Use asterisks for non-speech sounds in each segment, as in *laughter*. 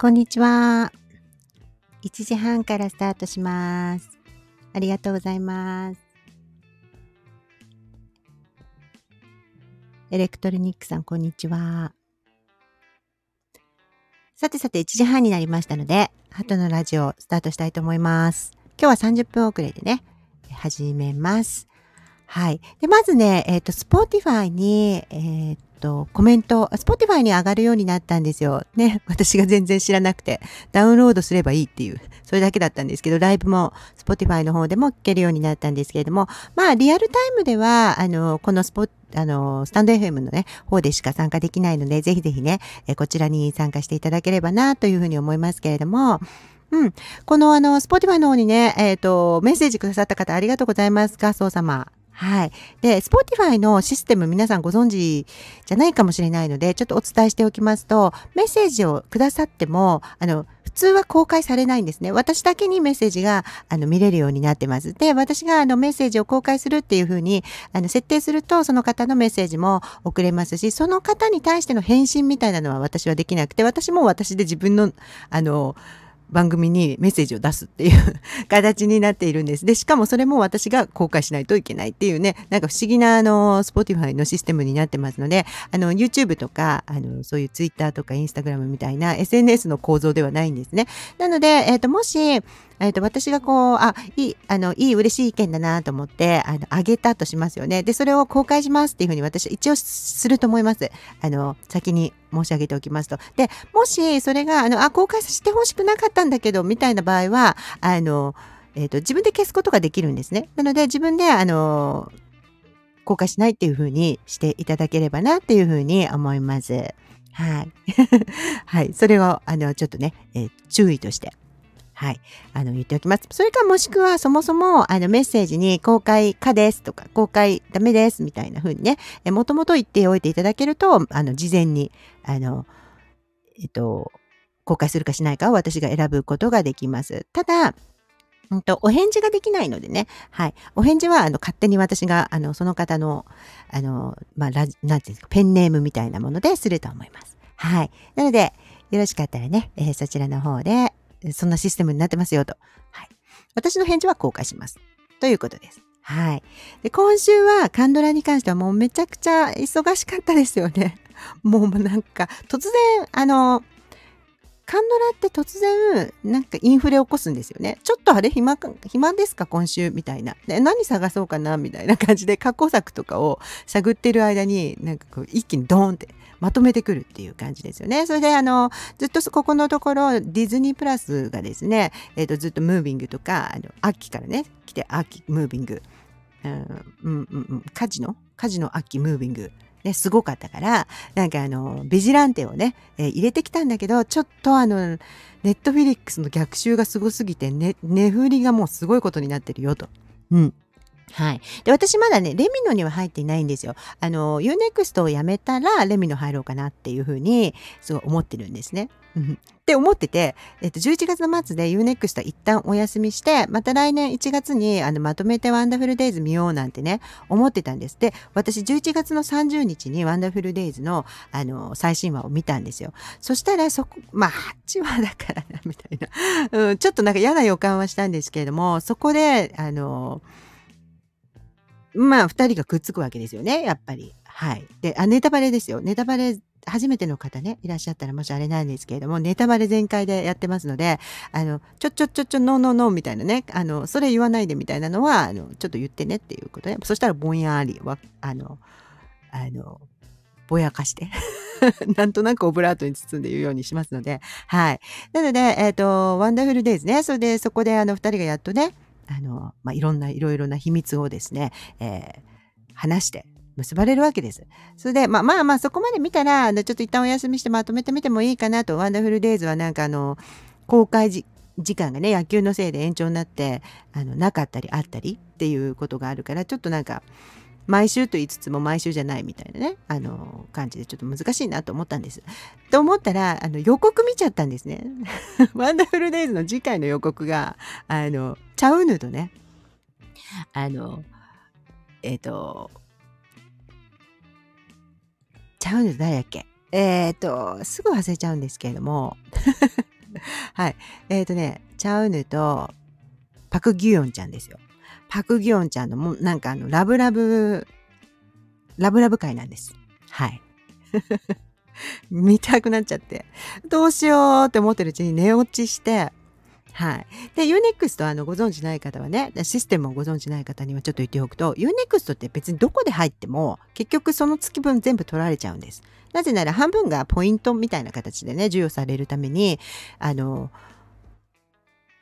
こんにちは。1時半からスタートします。ありがとうございます。エレクトロニックさん、こんにちは。さてさて、1時半になりましたので、ハトのラジオスタートしたいと思います。今日は30分遅れでね、始めます。はい。で、まずね、えっ、と、Spotify に、えっ、と、コメント、Spotify に上がるようになったんですよ。ね、*laughs* 私が全然知らなくて、ダウンロードすればいいっていう、それだけだったんですけど、ライブも Spotify の方でも聞けるようになったんですけれども、まあ、リアルタイムでは、あの、このスポあの、スタンド FM のね、方でしか参加できないので、ぜひぜひね、えこちらに参加していただければな、というふうに思いますけれども、うん。このあの、Spotify の方にね、えっ、と、メッセージくださった方ありがとうございます。ガスオ様。はい。で、Spotify のシステム皆さんご存知じゃないかもしれないので、ちょっとお伝えしておきますと、メッセージをくださっても、あの、普通は公開されないんですね。私だけにメッセージがあの見れるようになってます。で、私があのメッセージを公開するっていうふうにあの設定すると、その方のメッセージも送れますし、その方に対しての返信みたいなのは私はできなくて、私も私で自分の、あの、番組にメッセージを出すっていう形になっているんです。で、しかもそれも私が公開しないといけないっていうね、なんか不思議なあの、Spotify のシステムになってますので、あの、YouTube とか、あの、そういう Twitter とか Instagram みたいな SNS の構造ではないんですね。なので、えっ、と、もし、えっ、と、私がこう、あ、いい、あの、いい嬉しい意見だなと思って、あの、あげたとしますよね。で、それを公開しますっていうふうに私一応すると思います。あの、先に申し上げておきますと。で、もし、それが、あの、あ、公開してほしくなかったんだけど、みたいな場合は、あの、えっ、と、自分で消すことができるんですね。なので、自分で、あの、公開しないっていうふうにしていただければなっていうふうに思います。はい。*laughs* はい。それを、あの、ちょっとね、えー注意として。はい。あの、言っておきます。それかもしくは、そもそも、あの、メッセージに公開可ですとか、公開ダメですみたいな風にね、えもともと言っておいていただけると、あの、事前に、あの、えっと、公開するかしないかを私が選ぶことができます。ただ、うんと、お返事ができないのでね。はい。お返事は、あの、勝手に私が、あの、その方の、あの、まあ、ラジなんていうんですか、ペンネームみたいなものですると思います。はい。なので、よろしかったらね、えーそちらの方で、そんなシステムになってますよと。はい。私の返事は公開します。ということです。はい。で、今週はカンドラに関してはもうめちゃくちゃ忙しかったですよね。*laughs* もうなんか、突然、あの、カンドラって突然、なんかインフレ起こすんですよね。ちょっとあれ暇か、暇ですか今週みたいな。で何探そうかなみたいな感じで過去作とかを探ってる間に、なんかこう一気にドーンってまとめてくるっていう感じですよね。それであの、ずっとここのところディズニープラスがですね、えっ、とずっとムービングとか、あの秋からね、来て秋ムービング。うん、うん、うんうん、カジノ？カジノ秋ムービング。ね、すごかったから、なんかあの、ビジランテをね、えー入れてきたんだけど、ちょっとあの、ネットフィリックスの逆襲がすごすぎて、ね、値振りがもうすごいことになってるよと。うん。はい。で、私まだね、レミノには入っていないんですよ。あの、UNEXT をやめたら、レミノ入ろうかなっていうふうに、すごい思ってるんですね。って思ってて、えっと、11月の末で UNEXT は一旦お休みして、また来年1月に、あの、まとめてワンダフルデイズ見ようなんてね、思ってたんです。で、私11月の30日にワンダフルデイズの、あの、最新話を見たんですよ。そしたら、そこ、まあ、8話だからな、みたいな。うん、ちょっとなんか嫌な予感はしたんですけれども、そこで、あの、まあ、二人がくっつくわけですよね、やっぱり。はい。で、あ、ネタバレですよ。ネタバレ、初めての方ね、いらっしゃったらもしあれなんですけれども、ネタバレ全開でやってますので、あの、ちょちょちょちょ、ノーノーノーみたいなね、あの、それ言わないでみたいなのは、あの、ちょっと言ってねっていうことで、そしたらぼんやり、わ、あの、あの、ぼやかして、*laughs* なんとなくオブラートに包んで言うようにしますので、はい。なので、えっ、と、ワンダフルデイズね、それで、そこであの、二人がやっとね、あの、まあ、いろんな、いろいろな秘密をですね、えー話して、結ばれるわけです。それで、まあまあまあ、そこまで見たら、あのちょっと一旦お休みしてまとめてみてもいいかなと、ワンダフルデイズはなんかあの、公開時時間がね、野球のせいで延長になって、あの、なかったりあったりっていうことがあるから、ちょっとなんか、毎週と言いつつも毎週じゃないみたいなね、あの、感じでちょっと難しいなと思ったんです。と思ったら、あの、予告見ちゃったんですね。*laughs* ワンダフルデイズの次回の予告が、あの、チャウヌとね、あの、えっ、と、チャウヌと誰だっけ？えっ、と、すぐ忘れちゃうんですけれども、*laughs* はい。えっ、とね、チャウヌとパク・ギュヨンちゃんですよ。パク・ギュヨンちゃんのも、なんかあの、ラブラブ、ラブラブ会なんです。はい。*laughs* 見たくなっちゃって。どうしようって思ってるうちに寝落ちして、はい。で、Unext あのご存知ない方はね、システムをご存知ない方にはちょっと言っておくと、Unext って別にどこで入っても結局その月分全部取られちゃうんです。なぜなら半分がポイントみたいな形でね、授与されるために、あの、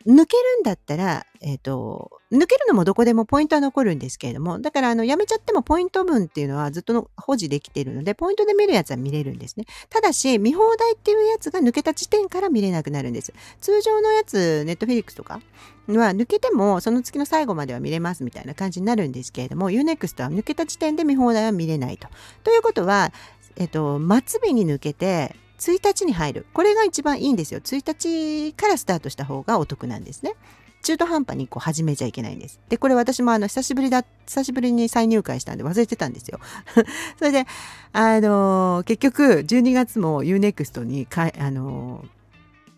抜けるんだったら、えっ、ー、と、抜けるのもどこでもポイントは残るんですけれども、だからあの、やめちゃってもポイント分っていうのはずっと保持できているので、ポイントで見るやつは見れるんですね。ただし、見放題っていうやつが抜けた時点から見れなくなるんです。通常のやつ、ネットフィリックスとかは抜けてもその月の最後までは見れますみたいな感じになるんですけれども、UNEXT は抜けた時点で見放題は見れないと。ということは、えっ、と、末尾に抜けて、1日に入る。これが一番いいんですよ。1日からスタートした方がお得なんですね。中途半端にこう始めちゃいけないんです。で、これ私もあの、久しぶりだ、久しぶりに再入会したんで忘れてたんですよ。*laughs* それで、あのー、結局、12月も UNEXT にか、あのー、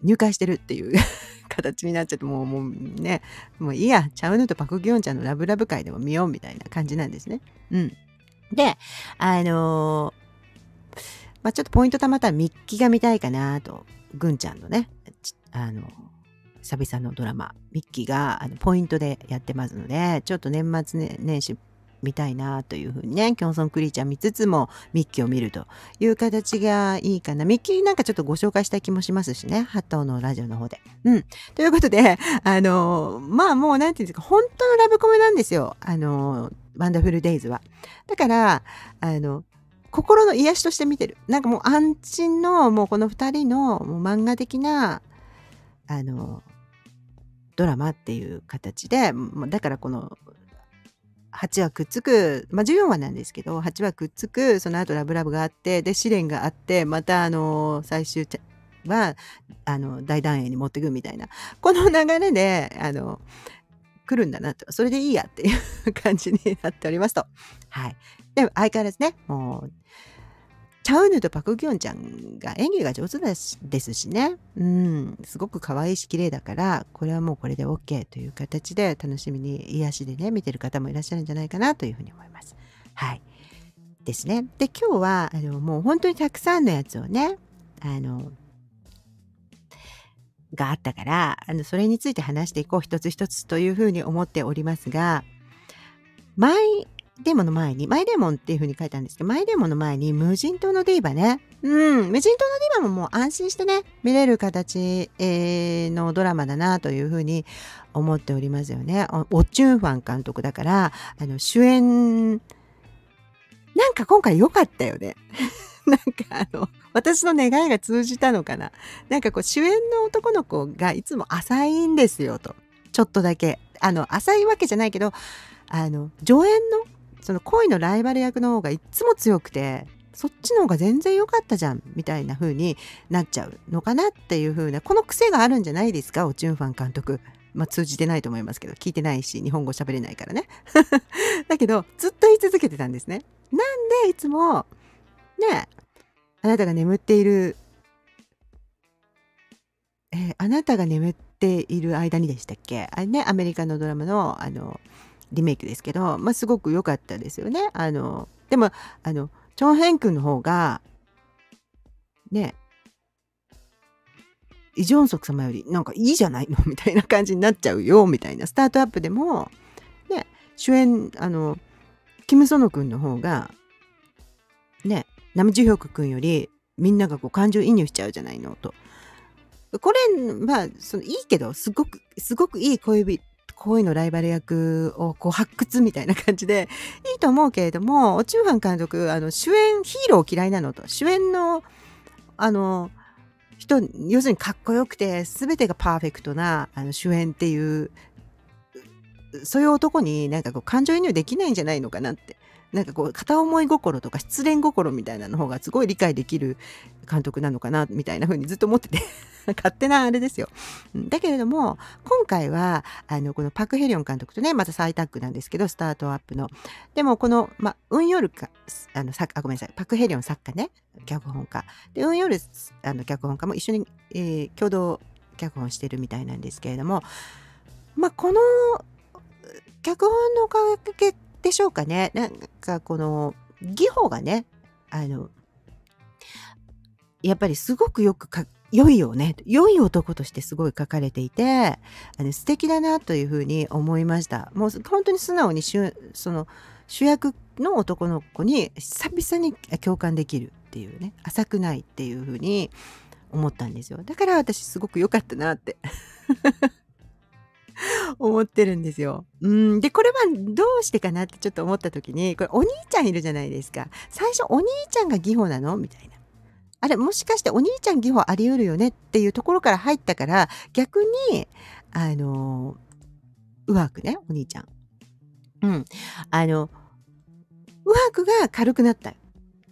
入会してるっていう *laughs* 形になっちゃって、もう、もうね、もういいや、チャウヌとパクギョンちゃんのラブラブ会でも見ようみたいな感じなんですね。うん。で、あのー、まあ、ちょっとポイントたまったらミッキーが見たいかなと、ぐんちゃんのね、あの久々のドラマ、ミッキーがあのポイントでやってますので、ちょっと年末年始見たいなというふうにね、キョンソンクリーチャー見つつもミッキーを見るという形がいいかな。ミッキーなんかちょっとご紹介したい気もしますしね、ハットのラジオの方で。うん。ということで、*laughs* あの、まあもうなんていうんですか、本当のラブコメなんですよ。あの、ワンダフルデイズは。だから、あの、心の癒しとして見てる。なんかもう安心の、もうこの二人のもう漫画的な、あの、ドラマっていう形で、だからこの8話くっつく、まあ、14話なんですけど8話くっつくその後ラブラブがあってで試練があってまたあの最終はあの大団円に持っていくみたいなこの流れであの来るんだなとそれでいいやっていう感じになっておりますと。はい、でも相変わらずねもうチャウヌとパクギョンちゃんが演技が上手ですしね。うん、すごく可愛いし綺麗だから、これはもうこれで OK という形で楽しみに癒しでね、見てる方もいらっしゃるんじゃないかなというふうに思います。はい。ですね。で、今日は、あの、もう本当にたくさんのやつをね、あの、があったから、あの、それについて話していこう一つ一つというふうに思っておりますが、マイデモの前に、マイデモンっていう風に書いたんですけど、マイデモの前に無人島のディーバね。うん、無人島のディーバももう安心してね、見れる形、えー、のドラマだなという風に思っておりますよね。オチュンファン監督だから、あの、主演、なんか今回良かったよね。*laughs* なんかあの、私の願いが通じたのかな？なんかこう、主演の男の子がいつも浅いんですよと。ちょっとだけ。あの、浅いわけじゃないけど、あの、助演のその恋のライバル役の方がいつも強くてそっちの方が全然良かったじゃんみたいな風になっちゃうのかなっていう風なこの癖があるんじゃないですか？オチュンファン監督。まあ、通じてないと思いますけど聞いてないし日本語喋れないからね *laughs* だけどずっと言い続けてたんですねなんでいつもねあなたが眠っている。えー、あなたが眠っている間にでしたっけ？あれねアメリカのドラマのあのリメイクですけど、まあ、すごく良かったですよね。あのでもあのチョン・ヘン君の方がねイ・ジョンソク様よりなんかいいじゃないの？*laughs* みたいな感じになっちゃうよみたいな。スタートアップでも、ね、主演あのキム・ソノ君の方がねナム・ジュヒョク君よりみんながこう感情移入しちゃうじゃないのと。これまあそのいいけどすごくすごくいい恋恋のライバル役をこう発掘みたいな感じで *laughs* いいと思うけれども、オチューハン監督、あの主演、ヒーロー嫌いなのと、主演の、あの、人、要するにかっこよくて、全てがパーフェクトなあの主演っていう、そういう男になんかこう感情移入できないんじゃないのかなって。なんかこう片思い心とか失恋心みたいなの方がすごい理解できる監督なのかなみたいな風にずっと思ってて。*laughs* 勝手なあれですよ。だけれども今回はあのこのパク・ヘリョン監督とねまた再タッグなんですけどスタートアップの。でもこの、ま、ウン・ヨルかあのあごめんなさい。パク・ヘリョン作家ね。脚本家。でウン・ヨルあの脚本家も一緒に、えー、共同脚本してるみたいなんですけれども。まあこの脚本のおかげでしょうかね。なんかこの技法がね、あの、やっぱりすごくよくか、良いよね。良い男としてすごい書かれていて、あの素敵だなというふうに思いました。もう本当に素直にその主役の男の子に久々に共感できるっていうね、浅くないっていうふうに思ったんですよ。だから私すごく良かったなって *laughs* 思ってるんですよ。うん。で、これはどうしてかなってちょっと思った時に、これお兄ちゃんいるじゃないですか。最初お兄ちゃんが義母なの？みたいな。あれ、もしかしてお兄ちゃん義母あり得るよねっていうところから入ったから、逆に、あの、うわくね、お兄ちゃん。うん。あの、うわくが軽くなった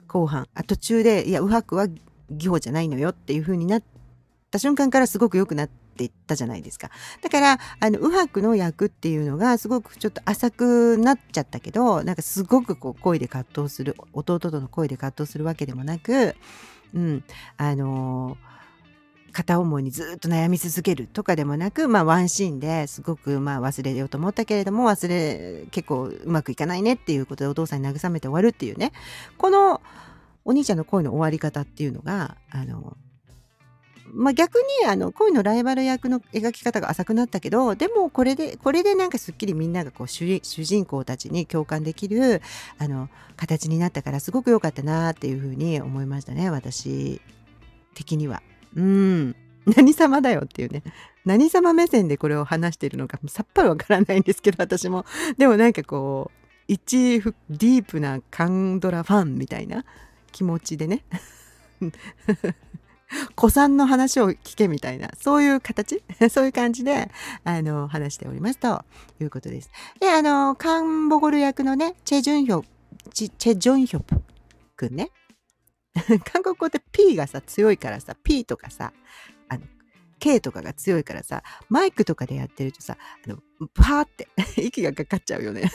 後半。あ途中で、いや、うわくは義母じゃないのよっていう風になった瞬間からすごく良くなって、って言ったじゃないですか。だから、あの、右白の役っていうのがすごくちょっと浅くなっちゃったけど、なんかすごくこう恋で葛藤する、弟との恋で葛藤するわけでもなく、うん、あのー片思いにずっと悩み続けるとかでもなく、まあ、ワンシーンですごくまあ忘れようと思ったけれども忘れ結構うまくいかないねっていうことでお父さんに慰めて終わるっていうねこのお兄ちゃんの恋の終わり方っていうのがあのまあ、逆にあの恋のライバル役の描き方が浅くなったけどでもこれでこれでなんかすっきりみんながこう主人公たちに共感できるあの形になったからすごく良かったなっていうふうに思いましたね私的には。うん。何様だよっていうね。何様目線でこれを話しているのかさっぱりわからないんですけど私も。でもなんかこう一ディープなカンドラファンみたいな気持ちでね。子さんの話を聞けみたいな、そういう形？*laughs* そういう感じで、あの、話しておりますということです。で、あの、カンボゴル役のね、チェ・ジュンヒョ、チェ・ジョンヒョプくんね。*laughs* 韓国語って P がさ、強いからさ、P とかさ、あの、K とかが強いからさ、マイクとかでやってるとさ、あの、パーって *laughs* 息がかかっちゃうよね。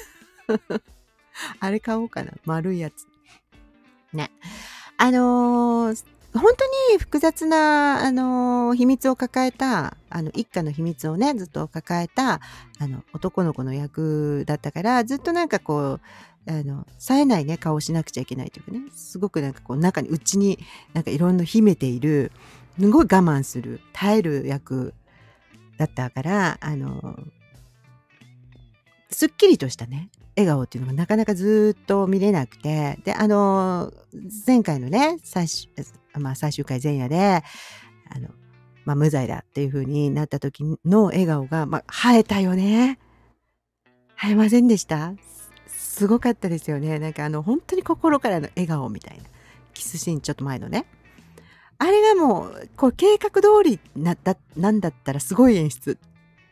あれ買おうかな。丸いやつ。ね。あのー、本当に複雑な、あの、秘密を抱えた、あの、一家の秘密をね、ずっと抱えた、あの、男の子の役だったから、ずっとなんかこう、あの、冴えないね、顔をしなくちゃいけないというかね、すごくなんかこう、中に、内になんかいろんな秘めている、すごい我慢する、耐える役だったから、あの、すっきりとしたね、笑顔っていうのがなかなかずっと見れなくて、で、あの、前回のね、最終、まあ、最終回前夜で、あの、まあ、無罪だっていう風になった時の笑顔が、まあ、生えたよね。生えませんでした？すごかったですよね。なんかあの、本当に心からの笑顔みたいな。キスシーンちょっと前のね。あれがもう、こう計画通りなだなんだったらすごい演出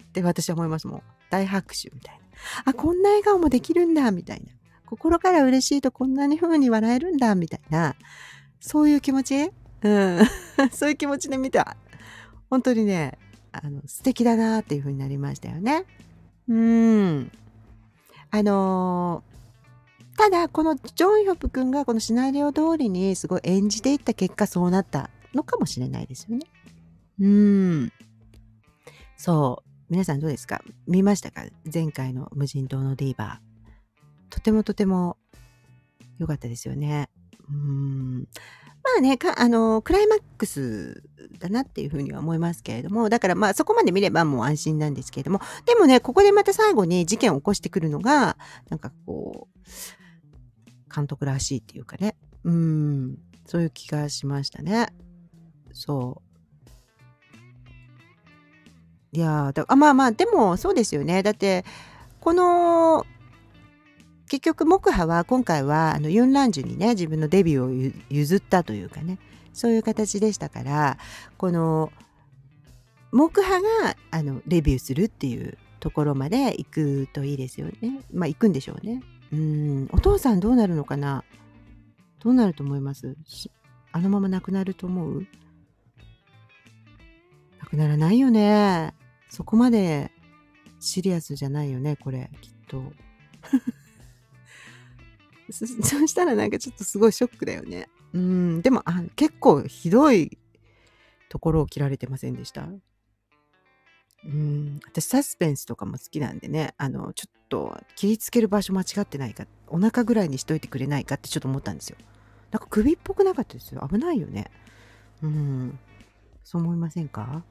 って私は思いますもん。大拍手みたいな。あ、こんな笑顔もできるんだ、みたいな。心から嬉しいとこんなに風に笑えるんだ、みたいな。そういう気持ち？うん。*laughs* そういう気持ちで見た。本当にね、あの、素敵だなっていう風になりましたよね。うん。あのー、ただ、このジョンヒョプ君がこのシナリオ通りにすごい演じていった結果そうなったのかもしれないですよね。うん。そう。皆さんどうですか？見ましたか？前回の無人島のディーバー。とてもとても良かったですよね。うん。まあね、か、あの、クライマックスだなっていうふうには思いますけれども、だからまあそこまで見ればもう安心なんですけれども、でもね、ここでまた最後に事件を起こしてくるのが、なんかこう、監督らしいっていうかね、うん、そういう気がしましたね。そう。いやだあまあまあでもそうですよね。だってこの結局木波は今回はあのユン・ランジュにね自分のデビューを譲ったというかねそういう形でしたからこの木波があのデビューするっていうところまで行くといいですよね。まあ行くんでしょうね。うん、お父さんどうなるのかな？どうなると思いますあのまま亡くなると思う？亡くならないよね。そこまでシリアスじゃないよね、これ、きっと。*laughs* そしたらなんかちょっとすごいショックだよね。うん、でもあ結構ひどいところを切られてませんでした？うん、私サスペンスとかも好きなんでね、あの、ちょっと切りつける場所間違ってないか、お腹ぐらいにしといてくれないかってちょっと思ったんですよ。なんか首っぽくなかったですよ。危ないよね。うん。そう思いませんか？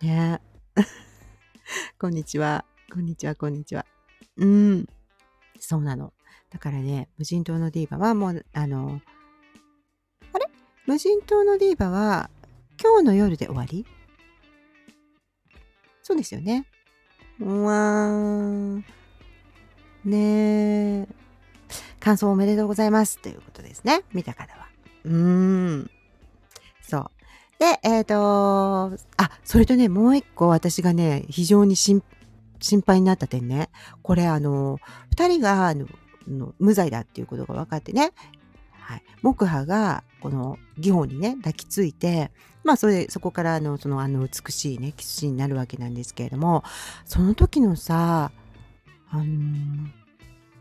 ねえ *laughs* こんにちは。こんにちは、こんにちは。うん。そうなの。だからね、無人島のディーバはもう、あの、あれ？無人島のディーバは今日の夜で終わり？そうですよね。うわー。ねえ。感想おめでとうございます。ということですね。見た方は。うーん。そう。で、えっ、ー、とあ、それとね、もう一個私がね、非常に心配になった点ね。これあの、二人が無罪だっていうことが分かってね、はい、木波がこの義母にね抱きついてまあそれそこからあのそのあの美しいねキスシーンになるわけなんですけれどもその時のさあの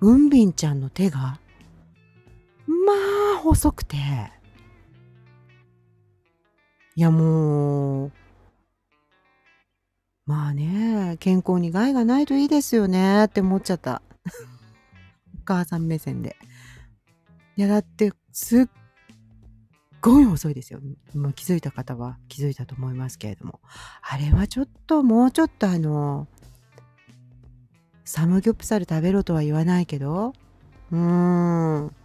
うんびんちゃんの手がまあ細くて。いやもうまあね健康に害がないといいですよねって思っちゃったお母さん目線で。いや、だって、すっごい遅いですよ。もう気づいた方は気づいたと思いますけれども。あれはちょっと、もうちょっとあの、サムギョプサル食べろとは言わないけど、うーん、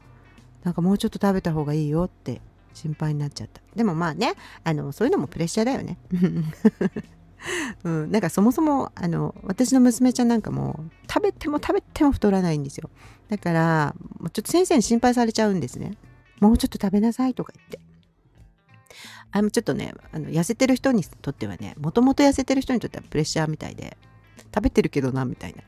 なんかもうちょっと食べた方がいいよって心配になっちゃった。でもまあね、あの、そういうのもプレッシャーだよね。*laughs* うん、なんかそもそもあの私の娘ちゃんなんかも食べても食べても太らないんですよ。だからもうちょっと先生に心配されちゃうんですね。もうちょっと食べなさいとか言って。あのちょっとねあの痩せてる人にとってはねもともと痩せてる人にとってはプレッシャーみたいで食べてるけどなみたいな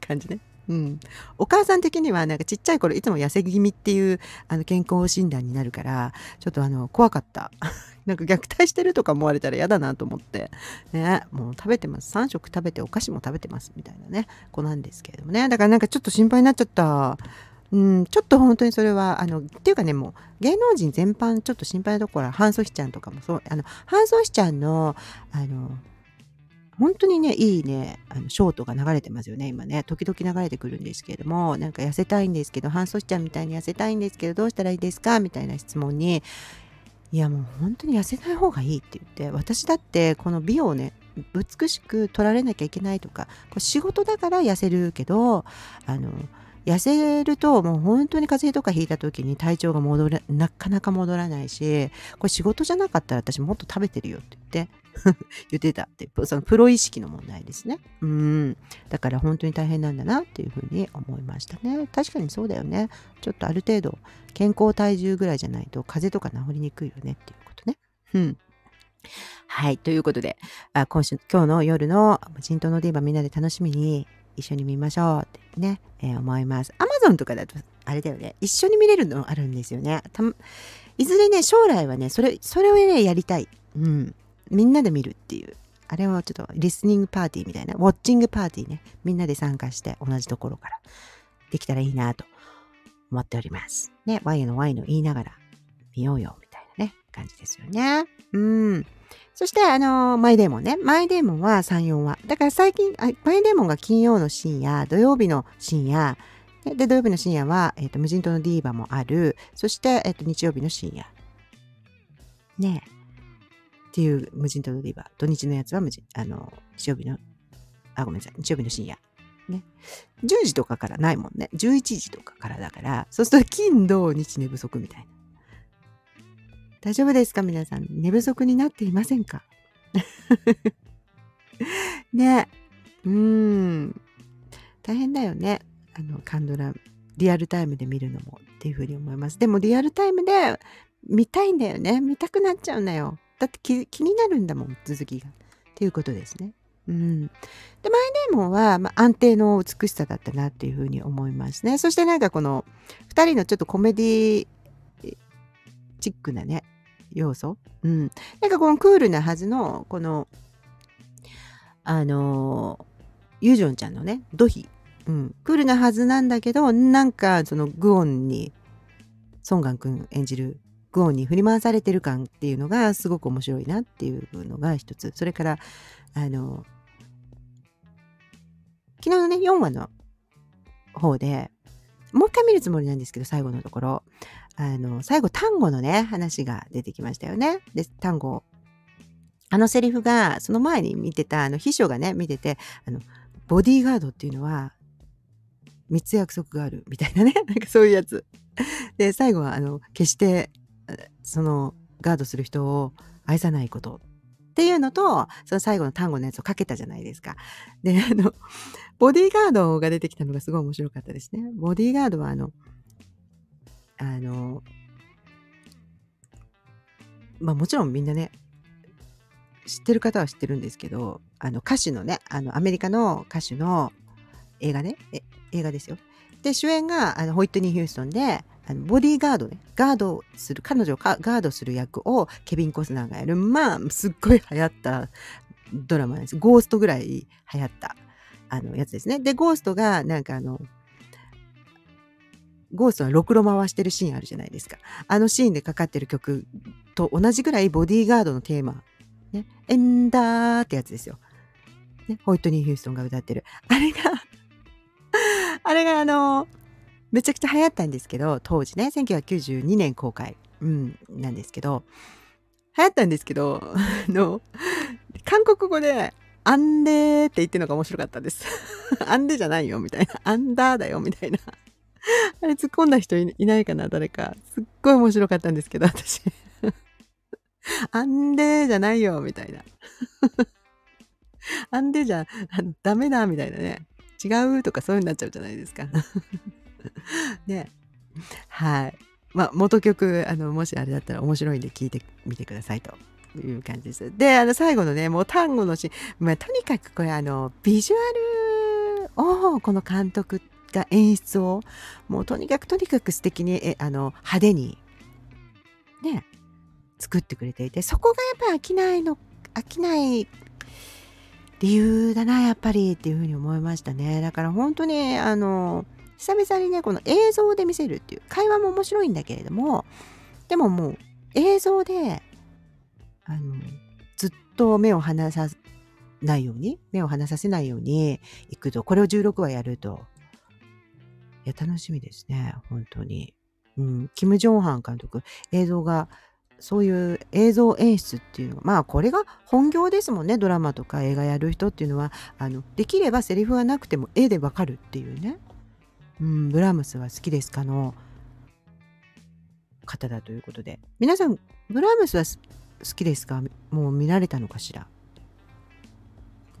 感じね。うん、お母さん的にはなんかちっちゃい頃いつも痩せ気味っていうあの健康診断になるからちょっとあの怖かった。*laughs* なんか虐待してるとか思われたら嫌だなと思って。ね。もう食べてます。3食食べてお菓子も食べてますみたいなね。子なんですけれどもね。だからなんかちょっと心配になっちゃった。うん、ちょっと本当にそれはあのっていうかねもう芸能人全般ちょっと心配なところはハン・ソヒちゃんとかもそう。あのハン・ソヒちゃんのあの本当にね、いいね、あのショートが流れてますよね、今ね。時々流れてくるんですけれども、なんか痩せたいんですけど、ハンソシちゃんみたいに痩せたいんですけど、どうしたらいいですか？みたいな質問に、いやもう本当に痩せない方がいいって言って、私だってこの美をね、美しく取られなきゃいけないとか、これ仕事だから痩せるけど、あの、痩せるともう本当に風邪とかひいた時に体調が戻らなかなか戻らないしこれ仕事じゃなかったら私もっと食べてるよって言って *laughs* 言ってたってそのプロ意識の問題ですねうんだから本当に大変なんだなっていうふうに思いましたね確かにそうだよねちょっとある程度健康体重ぐらいじゃないと風邪とか治りにくいよねっていうことねうんはい。ということで、あ今週、今日の夜の人頭のディーバみんなで楽しみに一緒に見ましょうってね、えー、思います。アマゾンとかだと、あれだよね、一緒に見れるのあるんですよね。いずれね、将来はね、それ、それをね、やりたい。うん。みんなで見るっていう。あれはちょっとリスニングパーティーみたいな、ウォッチングパーティーね、みんなで参加して同じところからできたらいいなと思っております。ね、Y の Y の言いながら見ようよみたいなね、感じですよね。うん。そして、あのー、マイデーモンね。マイデーモンは3、4話。だから最近、マイデーモンが金曜の深夜、土曜日の深夜、で、土曜日の深夜は、えっ、ー、と、無人島のディーバもある。そして、えっ、ー、と、日曜日の深夜。ねえっていう無人島のディー。土日のやつは無人、あの、日曜日の、あ、ごめんなさい。日曜日の深夜。ね。10時とかからないもんね。11時とかからだから、そうすると金、土、日寝不足みたいな。大丈夫ですか？皆さん。寝不足になっていませんか？*laughs* ね。うん。大変だよね。あの、カンドラ、リアルタイムで見るのもっていうふうに思います。でもリアルタイムで見たいんだよね。見たくなっちゃうんだよ。だって気になるんだもん、続きが。っていうことですね。うん。で、マイネームは、まあ、安定の美しさだったなっていうふうに思いますね。そしてなんかこの、二人のちょっとコメディチックなね、要素。うん。なんかこのクールなはずの、この、あのユージョンちゃんのね、ドヒ。うん。クールなはずなんだけど、なんかそのグオンに、ソンガン君演じるグオンに振り回されてる感っていうのがすごく面白いなっていうのが一つ。それから、あの、昨日のね、4話の方で、もう一回見るつもりなんですけど、最後のところ、あの、最後単語のね、話が出てきましたよね。で、単語。あのセリフが、その前に見てた、あの、秘書がね、見てて、あの、ボディーガードっていうのは、3つ約束があるみたいなね。なんかそういうやつ。で、最後は、あの、決して、その、ガードする人を愛さないことっていうのと、その最後の単語のやつをかけたじゃないですか。で、あの、ボディーガードが出てきたのがすごい面白かったですね。ボディーガードは、あの、あの、まあもちろんみんなね、知ってる方は知ってるんですけど、あの歌手のね、あのアメリカの歌手の映画ね、映画ですよ。で、主演があのホイットニー・ヒューストンで、あのボディーガードね、ガードする、彼女をガードする役をケビン・コスナーがやる、まあ、すっごい流行ったドラマなんです。ゴーストぐらい流行ったあのやつですね。で、ゴーストがなんかあの、ゴーストはろくろ回してるシーンあるじゃないですか。あのシーンでかかってる曲と同じぐらいボディーガードのテーマ、ね、エンダーってやつですよ。ね、ホイットニー・ヒューストンが歌ってる。あれがあれがあの、めちゃくちゃ流行ったんですけど、当時ね、1992年公開、うん、なんですけど、流行ったんですけど、あの、韓国語で、アンデーって言ってるのが面白かったです。*laughs* アンデじゃないよ、みたいな。アンダーだよ、みたいな。あれ突っ込んだ人いないかな誰か。すっごい面白かったんですけど、私。アンデーじゃないよ、みたいな。アンデーじゃダメだ、みたいなね。違うとかそういうになっちゃうじゃないですか。*laughs* ね。はい。まあ、元曲、あの、もしあれだったら面白いんで聞いてみてくださいという感じです。で、あの、最後のね、もう単語のシーン、まあ、とにかくこれ、あの、ビジュアルを、この監督が演出をもうとにかくとにかく素敵にえあの派手にね作ってくれていてそこがやっぱり飽きないの飽きない理由だなやっぱりっていうふうに思いましたねだから本当にあの久々にねこの映像で見せるっていう会話も面白いんだけれどもでももう映像であのずっと目を離さないように目を離させないようにいくとこれを16話やるといや、楽しみですね。本当に。うん、キム・ジョンハン監督、映像が、そういう映像演出っていうの、まあこれが本業ですもんね、ドラマとか映画やる人っていうのは、あの、できればセリフがなくても絵でわかるっていうね。うん、ブラームスは好きですかの？方だということで。皆さん、ブラームスは好きですか？もう見られたのかしら？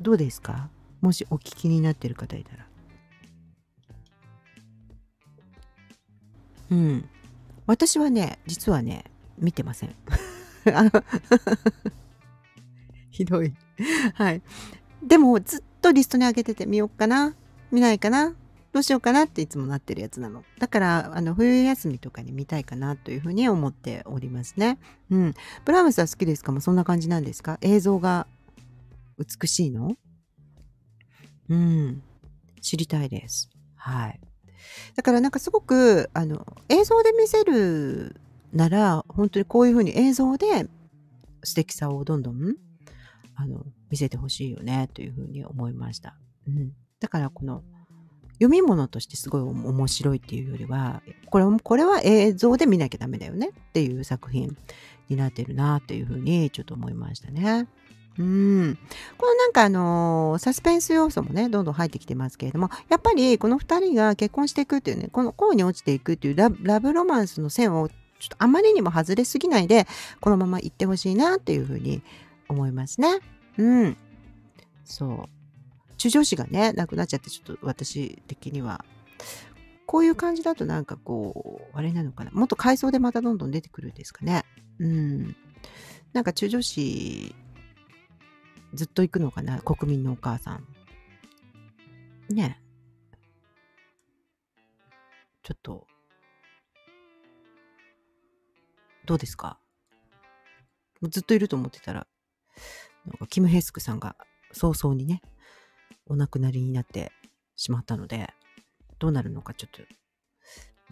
どうですか？もしお聞きになってる方いたら。うん。私はね、実はね、見てません。*laughs* *laughs* ひどい。はい。でも、ずっとリストに上げてて、見よっかな？見ないかな？どうしようかなっていつもなってるやつなの。だから、あの、冬休みとかに見たいかなというふうに思っておりますね。うん。ブラームスは好きですか？もそんな感じなんですか？映像が美しいの？うん。知りたいです。はい。だからなんかすごく、あの、映像で見せるなら、本当にこういうふうに映像で素敵さをどんどん、あの、見せてほしいよね、というふうに思いました。うん。だからこの、読み物としてすごい面白いっていうよりは、これこれは映像で見なきゃダメだよねっていう作品になってるなっていうふうにちょっと思いましたね。うん。このなんかあのー、サスペンス要素もね、どんどん入ってきてますけれども、やっぱりこの2人が結婚していくっていうね、この恋に落ちていくっていうラブロマンスの線をちょっとあまりにも外れすぎないで、このまま行ってほしいなっていうふうに思いますね。うん。そう。中女子がね、亡くなっちゃって、ちょっと私的には、こういう感じだとなんかこう、あれなのかな。もっと回想でまたどんどん出てくるんですかね。うん。なんか中女子ずっと行くのかな国民のお母さん。ねちょっと、どうですか？ずっといると思ってたら、なんかキム・ヘスクさんが早々にね、お亡くなりになってしまったので、どうなるのかちょっと、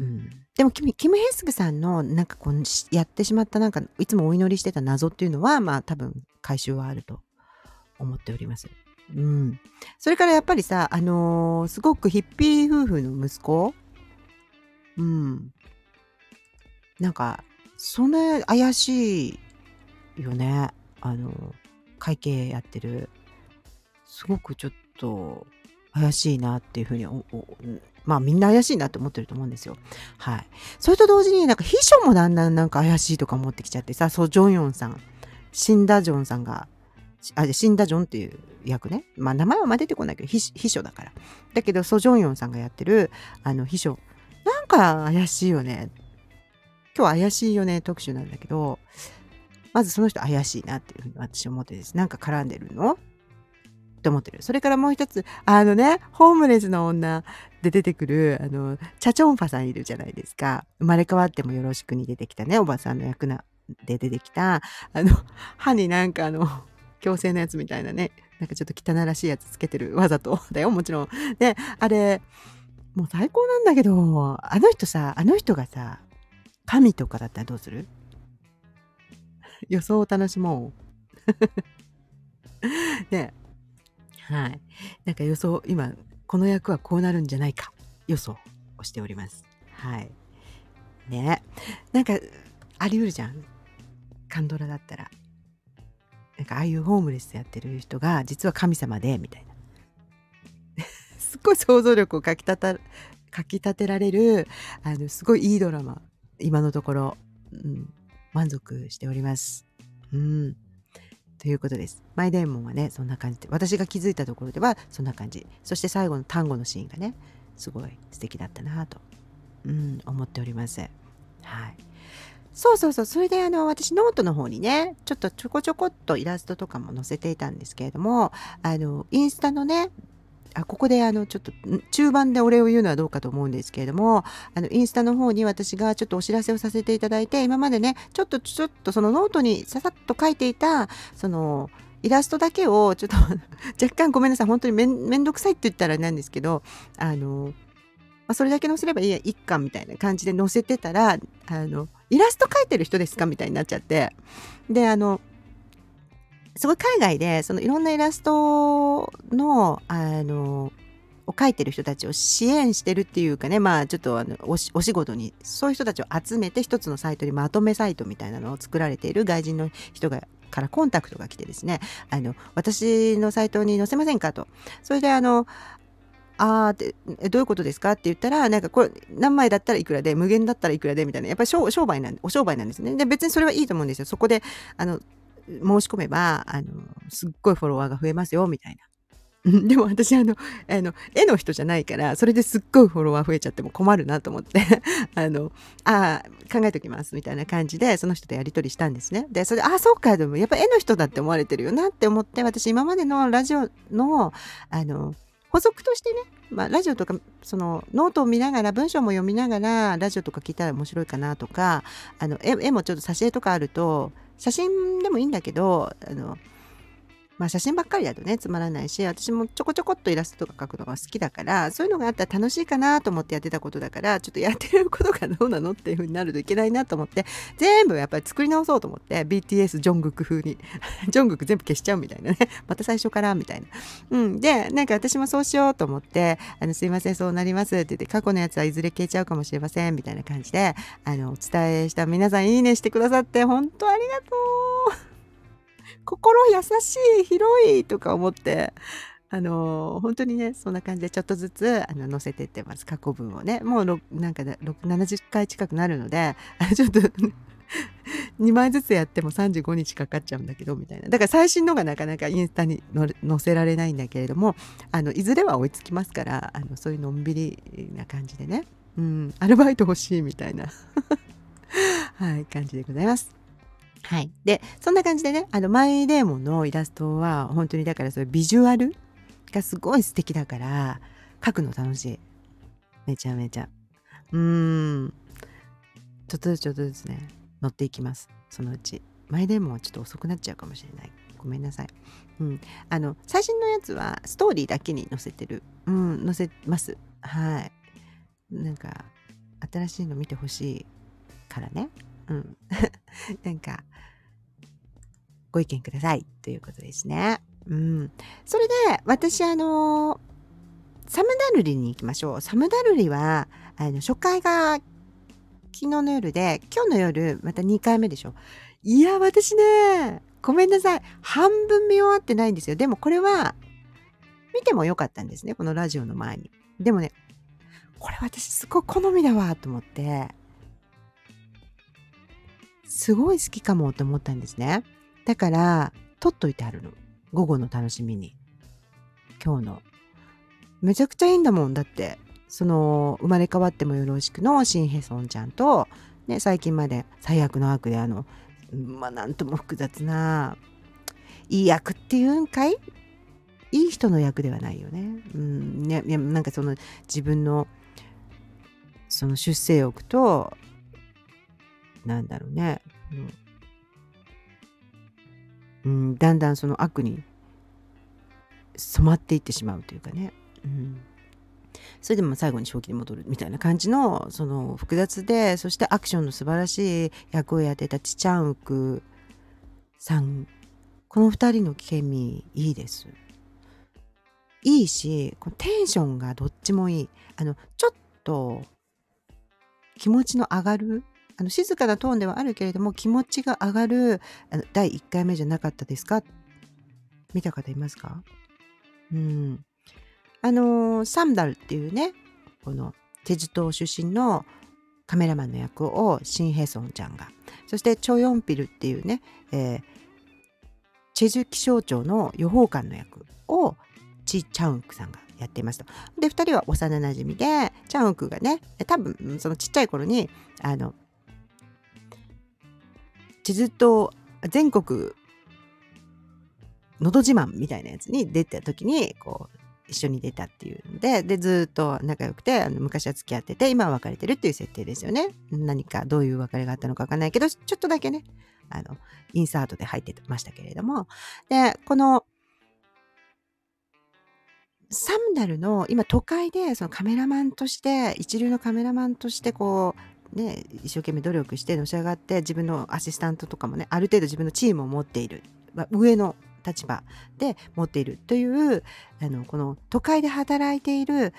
うん。でもキム、キム・ヘスクさんのなんかこう、やってしまったなんか、いつもお祈りしてた謎っていうのは、まあ多分回収はあると思っております。うん。それからやっぱりさ、あのー、すごくヒッピー夫婦の息子？うん。なんか、そんな怪しいよね。あの、会計やってる。すごくちょっと怪しいなっていうふうにまあみんな怪しいなって思ってると思うんですよ。はい。それと同時になんか秘書もだんだんなんか怪しいとか思ってきちゃってさ、そう、ジョンヨンさん、死んだジョンさんが、あ、死んだジョンっていう役ね。まあ名前はま出てこないけど、秘書だから。だけど、ソ・ジョンヨンさんがやってる、あの、秘書。なんか怪しいよね。今日怪しいよね特集なんだけど、まずその人怪しいなっていうふうに私思ってです。なんか絡んでるの？って思ってる。それからもう一つ、あのね、ホームレスの女で出てくる、あの、チャチョンファさんいるじゃないですか。生まれ変わってもよろしくに出てきたね、おばさんの役な、で出てきた、あの、歯になんかあの、強制のやつみたいなね、なんかちょっと汚らしいやつつけてるわざとだよ、もちろん。で、あれ、もう最高なんだけど、あの人さ、あの人がさ、神とかだったらどうする？予想を楽しもう。*laughs* ねはい。なんか予想、今、この役はこうなるんじゃないか、予想をしております。はい。ねなんか、あり得るじゃん。カンドラだったら。なんか、ああいうホームレスやってる人が、実は神様で、みたいな。*laughs* すっごい想像力をかきたた、かきたてられる、あの、すごいいいドラマ。今のところ、うん、満足しております。うん。ということです。マイデーモンはね、そんな感じで、私が気づいたところではそんな感じ。そして最後の単語のシーンがね、すごい素敵だったなと、うん、思っております。はい。そうそうそう。それであの、私ノートの方にね、ちょっとちょこちょこっとイラストとかも載せていたんですけれども、あの、インスタのね、あここであのちょっと中盤でお礼を言うのはどうかと思うんですけれどもあのインスタの方に私がちょっとお知らせをさせていただいて今までねちょっとちょっとそのノートにささっと書いていたそのイラストだけをちょっと *laughs* 若干ごめんなさい本当にめんどくさいって言ったらなんですけどあの、まあ、それだけ載せればいいや一巻みたいな感じで載せてたらあのイラスト描いてる人ですかみたいになっちゃってであのすごい海外でそのいろんなイラストのあのを描いてる人たちを支援してるっていうかねまあちょっとあのお仕事にそういう人たちを集めて一つのサイトにまとめサイトみたいなのを作られている外人の人がからコンタクトが来てですねあの私のサイトに載せませんかと。それであのあーってどういうことですかって言ったらなんかこれ何枚だったらいくらで無限だったらいくらでみたいなやっぱり商売なんお商売なんですね。で別にそれはいいと思うんですよ。そこであの申し込めば、あの、すっごいフォロワーが増えますよ、みたいな。*laughs* でも私あの、あの、絵の人じゃないから、それですっごいフォロワー増えちゃっても困るなと思って *laughs* あの、ああ、考えときます、みたいな感じで、その人とやり取りしたんですね。で、それで、ああ、そうか、でもやっぱ絵の人だって思われてるよなって思って、私今までのラジオの、あの、補足としてね、まあ、ラジオとかそのノートを見ながら文章も読みながらラジオとか聞いたら面白いかなとかあの絵もちょっと挿絵とかあると写真でもいいんだけどあのまあ写真ばっかりだとねつまらないし私もちょこちょこっとイラストとか描くのが好きだからそういうのがあったら楽しいかなと思ってやってたことだからちょっとやってることがどうなのっていう風になるといけないなと思って全部やっぱり作り直そうと思って BTS ジョングク風に *laughs* ジョングク全部消しちゃうみたいなね。また最初からみたいな。うん、でなんか私もそうしようと思ってあのすいませんそうなりますって言って過去のやつはいずれ消えちゃうかもしれませんみたいな感じであのお伝えした皆さんいいねしてくださって本当ありがとう。心優しい、広いとか思って、あの本当にね、そんな感じでちょっとずつ、あの、載せてってます。過去文をね。もう、なんか、70回近くなるので、*laughs* ちょっと2枚ずつやっても35日かかっちゃうんだけど、みたいな。だから最新のがなかなかインスタに載せられないんだけれども、あの、いずれは追いつきますから、あの、そういうのんびりな感じでね、うん、アルバイト欲しいみたいな、*laughs* はい、感じでございます。はい。で、そんな感じでね、あの、マイデーモンのイラストは、本当にだからそれビジュアルがすごい素敵だから、描くの楽しい。めちゃめちゃ。うーん。ちょっとずつちょっとずつね、乗っていきます。そのうち。マイデーモンはちょっと遅くなっちゃうかもしれない。ごめんなさい。うん。あの、最新のやつはストーリーだけに載せてる。うん、載せます。はい。なんか、新しいの見てほしいからね。うん。*laughs* なんか、ご意見くださいということですね。うん。それで、私、あのサムダルリに行きましょう。サムダルリは、あの、初回が昨日の夜で、今日の夜、また2回目でしょ。いや、私ね、ごめんなさい。半分見終わってないんですよ。でもこれは、見てもよかったんですね。このラジオの前に。でもね、これ私すごい好みだわと思って、すごい好きかもと思ったんですね。だから、撮っといてあるの。午後の楽しみに。今日の。めちゃくちゃいいんだもん。だって、その、生まれ変わってもよろしくのシンヘソンちゃんと、ね、最近まで最悪の悪であの、まあ、なんとも複雑な、いい役っていうんかい？いい人の役ではないよね。うん、ね、なんかその自分のその出世欲となんだろうね、うん、だんだんその悪に染まっていってしまうというかね、うん、それでも最後に正気に戻るみたいな感じのその複雑でそしてアクションの素晴らしい役をやってたチチャンウクさん。この2人のケミいいです。いいしこのテンションがどっちもいい。あのちょっと気持ちの上がるあの静かなトーンではあるけれども気持ちが上がる第1回目じゃなかったですか？見た方いますか？うん。あのー、サムダルっていうねこのチェジュ島出身のカメラマンの役をシン・ヘソンちゃんがそしてチョ・ヨンピルっていうね、えー、チェジュ気象庁の予報官の役をチ・チャウンクさんがやっていました。で2人は幼なじみでチャウンクがね多分そのちっちゃい頃にあの地図と全国のど自慢みたいなやつに出た時にこう一緒に出たっていうんででずっと仲良くてあの昔は付き合ってて今は別れてるっていう設定ですよね。何かどういう別れがあったのかわかんないけどちょっとだけねあのインサートで入ってましたけれども。でこのサムダルの今都会でそのカメラマンとして一流のカメラマンとしてこうね一生懸命努力してのし上がって自分のアシスタントとかもねある程度自分のチームを持っている。上の立場で持っているというあのこの都会で働いている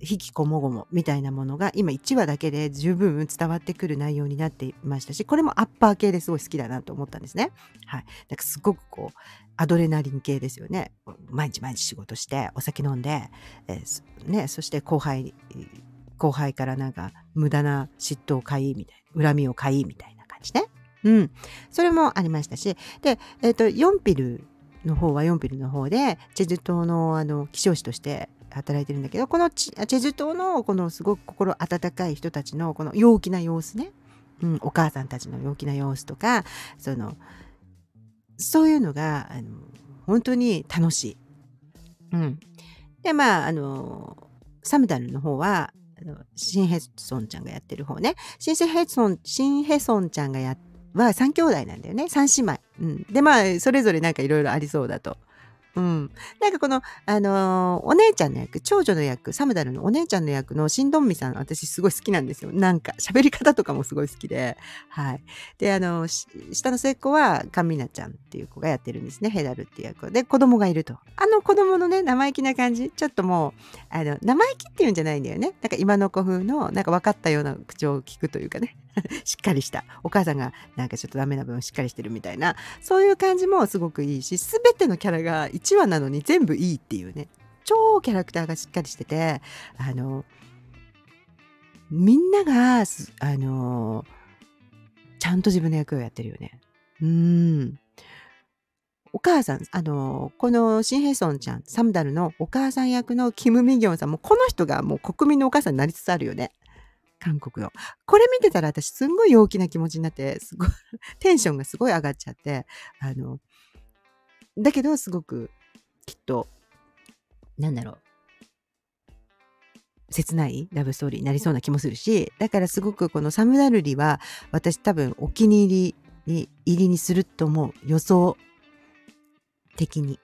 引きこもごもみたいなものが今1話だけで十分伝わってくる内容になっていましたしこれもアッパー系ですごい好きだなと思ったんですね。はい、なんかすごくこうアドレナリン系ですよね。毎日毎日仕事してお酒飲んで、えー、ね、そして後輩後輩からなんか無駄な嫉妬を買いみたいな恨みを買いみたいな感じね。うん、それもありましたしで、えーと、ヨンピルの方はヨンピルの方でチェジュ島のあの気象士として働いてるんだけどこのチェジュ島のこのすごく心温かい人たちのこの陽気な様子ね、うん、お母さんたちの陽気な様子とかそのそういうのがあの本当に楽しい。うん、でまああのサムダルの方はあのシンヘソンちゃんがやってる方ねシンヘソンシンヘソンちゃんがやは3兄弟なんだよね。3姉妹。うん。で、まあ、それぞれなんかいろいろありそうだと。うん。なんかこの、あのー、お姉ちゃんの役、長女の役、サムダルのお姉ちゃんの役のシンドンミさん、私すごい好きなんですよ。なんか、喋り方とかもすごい好きで。はい。で、あの、下の末っ子はカミナちゃんっていう子がやってるんですね。ヘダルっていう役で、子供がいると。あの子供のね、生意気な感じ。ちょっともう、あの、生意気っていうんじゃないんだよね。なんか今の子風の、なんか分かったような口調を聞くというかね。*laughs* しっかりした。お母さんがなんかちょっとダメな分しっかりしてるみたいな、そういう感じもすごくいいし、すべてのキャラが1話なのに全部いいっていうね、超キャラクターがしっかりしてて、あの、みんなが、あの、ちゃんと自分の役をやってるよね。うん。お母さん、あの、このシンヘソンちゃん、サムダルのお母さん役のキム・ミギョンさんも、この人がもう国民のお母さんになりつつあるよね。韓国の。これ見てたら私すんごい陽気な気持ちになって、すごい、*laughs* テンションがすごい上がっちゃって、あの、だけどすごくきっと、なんだろう。切ないラブストーリーになりそうな気もするし、だからすごくこのサムダルリは私多分お気に入りに、入りにすると思う。予想的に。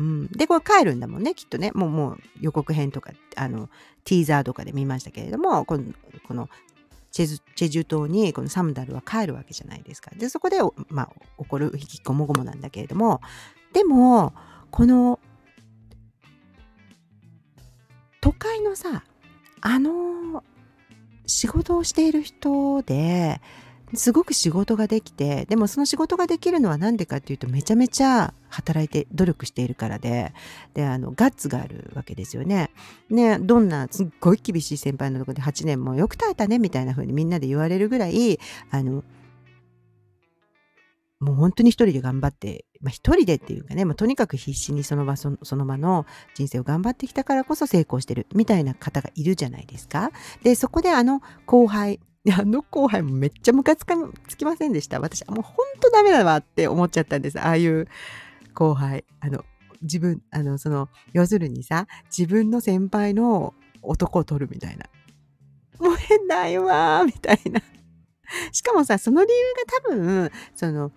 うん。で、これ帰るんだもんね、きっとね。もう、もう予告編とか、あの、ティーザーとかで見ましたけれども、この、このチェズチェジュ島にこのサムダルは帰るわけじゃないですか。で、そこで、まあ、起こる引きこもごもなんだけれども、でも、この、都会のさ、あの、仕事をしている人で、すごく仕事ができて、でもその仕事ができるのは何でかっていうと、めちゃめちゃ働いて、努力しているからで、で、あの、ガッツがあるわけですよね。ね、どんなすっごい厳しい先輩のとこで8年もよく耐えたね、みたいな風にみんなで言われるぐらい、あの、もう本当に一人で頑張って、まあ一人でっていうかね、まあとにかく必死にその場その場の人生を頑張ってきたからこそ成功してるみたいな方がいるじゃないですか。で、そこであの後輩、あの後輩もめっちゃムカつかつきませんでした。私、もうほんとダメだわって思っちゃったんです。ああいう後輩。あの、自分、あの、その、要するにさ、自分の先輩の男を取るみたいな。もう変ないわみたいな。しかもさ、その理由が多分、その、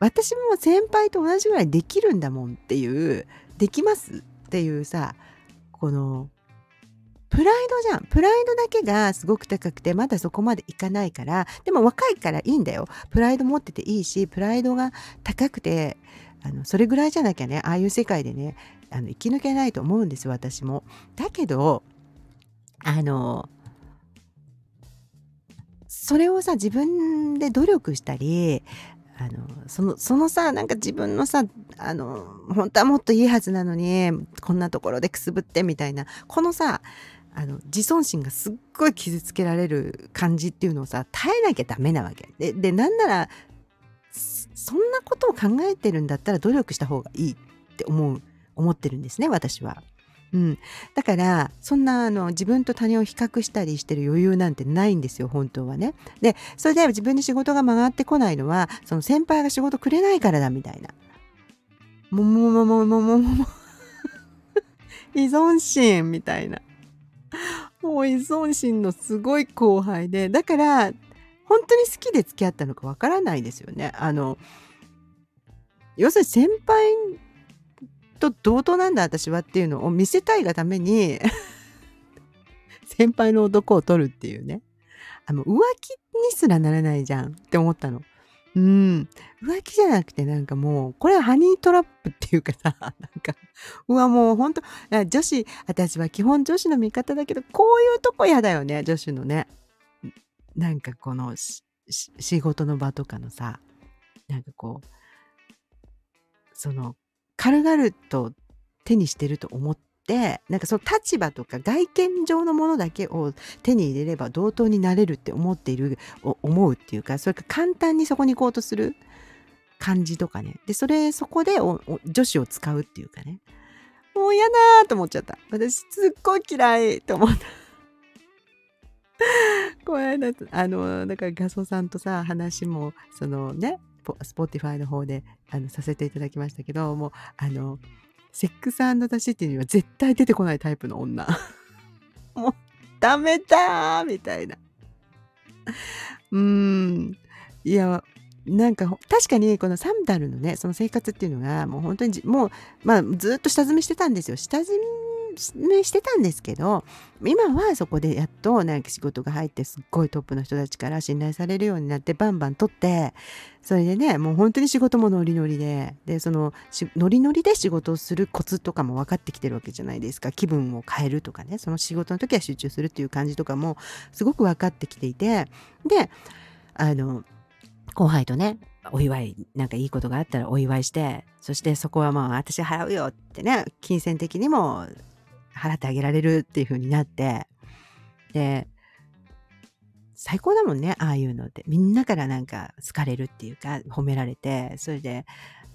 私も先輩と同じぐらいできるんだもんっていう、できますっていうさ、この、プライドじゃん。プライドだけがすごく高くて、まだそこまでいかないから、でも若いからいいんだよ。プライド持ってていいし、プライドが高くて、あの、それぐらいじゃなきゃね、ああいう世界でね、あの、生き抜けないと思うんです、私も。だけど、あの、それをさ、自分で努力したり、あの、その、そのさ、なんか自分のさ、あの、本当はもっといいはずなのに、こんなところでくすぶってみたいな、このさ、あの、自尊心がすっごい傷つけられる感じっていうのをさ、耐えなきゃダメなわけ。で、で、なんなら、そんなことを考えてるんだったら努力した方がいいって思う、思ってるんですね、私は。うん。だから、そんな、あの、自分と他人を比較したりしてる余裕なんてないんですよ、本当はね。で、それで自分に仕事が回ってこないのは、その先輩が仕事くれないからだ、みたいな。もももももももも。*laughs* 依存心みたいな。*laughs* もう依存心のすごい後輩で、だから、本当に好きで付き合ったのかわからないですよね。あの、要するに先輩と同等なんだ私はっていうのを見せたいがために *laughs* 先輩の男を取るっていうね。あの、浮気にすらならないじゃんって思ったの。うん。浮気じゃなくてなんかもう、これはハニートラップっていうかさ、*laughs* なんか、うわもうほんと、女子、私は基本女子の味方だけど、こういうとこ嫌だよね、女子のね。なんかこの、仕事の場とかのさ、なんかこう、その、軽々と手にしてると思って、なんかその立場とか外見上のものだけを手に入れれば同等になれるって思っている、思うっていうか、それか簡単にそこに行こうとする感じとかね。で、それ、そこで女子を使うっていうかね。もう嫌だと思っちゃった。私、すっごい嫌いと思った。*laughs* こういうの間、あの、だからガソさんとさ、話も、そのね、 Spotify の方であのさせていただきましたけど、もう、あの、 Sex and the City には絶対出てこないタイプの女。*laughs* もう、ダメだーみたいな。うーん。いや、なんか確かにこのサンダルのねその生活っていうのがもう本当にもうまあずっと下積みしてたんですよ下積みしてたんですけど今はそこでやっとなんか仕事が入ってすっごいトップの人たちから信頼されるようになってバンバン取ってそれでねもう本当に仕事もノリノリででそのノリノリで仕事をするコツとかも分かってきてるわけじゃないですか。気分を変えるとかねその仕事の時は集中するっていう感じとかもすごく分かってきていてであの後輩とねお祝い、なんかいいことがあったらお祝いして、そしてそこはまあ私払うよってね、金銭的にも払ってあげられるっていう風になって、で、最高だもんね、ああいうのって。みんなからなんか好かれるっていうか、褒められて、それで、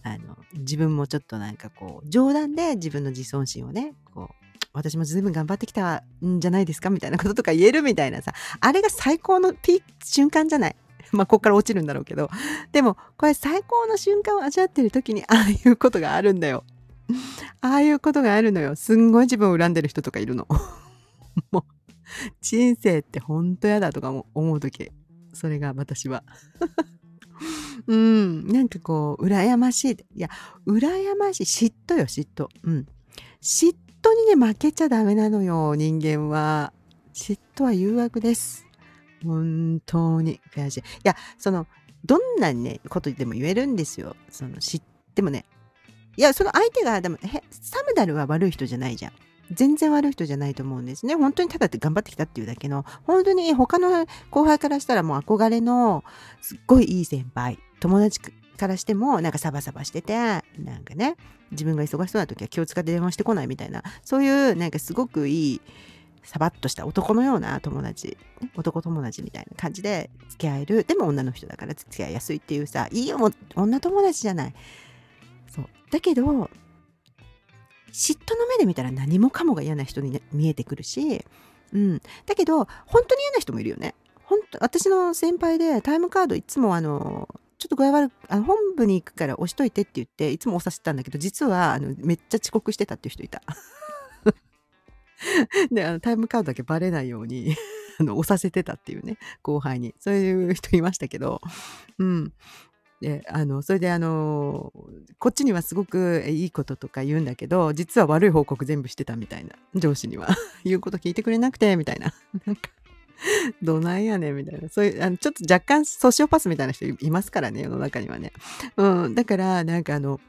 あの、自分もちょっとなんかこう、冗談で自分の自尊心をね、こう、私も随分頑張ってきたんじゃないですかみたいなこととか言えるみたいなさ、あれが最高のピーク瞬間じゃない。まあ、こっから落ちるんだろうけど。でも、これ最高の瞬間を味わってる時に、ああいうことがあるんだよ。*laughs* ああいうことがあるのよ。すんごい自分を恨んでる人とかいるの。*laughs* もう、人生ってほんと嫌だとかも思う時、それが私は。*laughs* うん、なんかこう、羨ましい。いや、羨ましい。嫉妬よ、嫉妬。うん。嫉妬にね、負けちゃダメなのよ、人間は。嫉妬は誘惑です。本当に悔しい。いや、その、どんなにね、ことでも言えるんですよ。その、知ってもね。いや、その相手が、でも、サムダルは悪い人じゃないじゃん。全然悪い人じゃないと思うんですね。本当にただって頑張ってきたっていうだけの、本当に他の後輩からしたらもう憧れの、すっごいいい先輩、友達からしても、なんかサバサバしてて、なんかね、自分が忙しそうな時は気を使って電話してこないみたいな、そういうなんかすごくいい、サバッとした男のような友達、男友達みたいな感じで付き合える。でも女の人だから付き合いやすいっていうさ、いい女友達じゃない。そう。だけど、嫉妬の目で見たら何もかもが嫌な人に、ね、見えてくるし、うん。だけど、本当に嫌な人もいるよね。本当私の先輩でタイムカードいつもあの、ちょっと具合悪く、あの本部に行くから押しといてって言って、いつも押させてたんだけど、実はあのめっちゃ遅刻してたっていう人いた。*laughs* で、あの、タイムカードだけバレないように *laughs* あの、押させてたっていうね、後輩に。そういう人いましたけど、うん。で、あの、それであの、こっちにはすごくいいこととか言うんだけど、実は悪い報告全部してたみたいな、上司には。*laughs* 言うこと聞いてくれなくて、みたいな。*laughs* なんか、どないやねんみたいな。そういう、あのちょっと若干ソシオパスみたいな人いますからね、世の中にはね。うん。だから、なんかあの、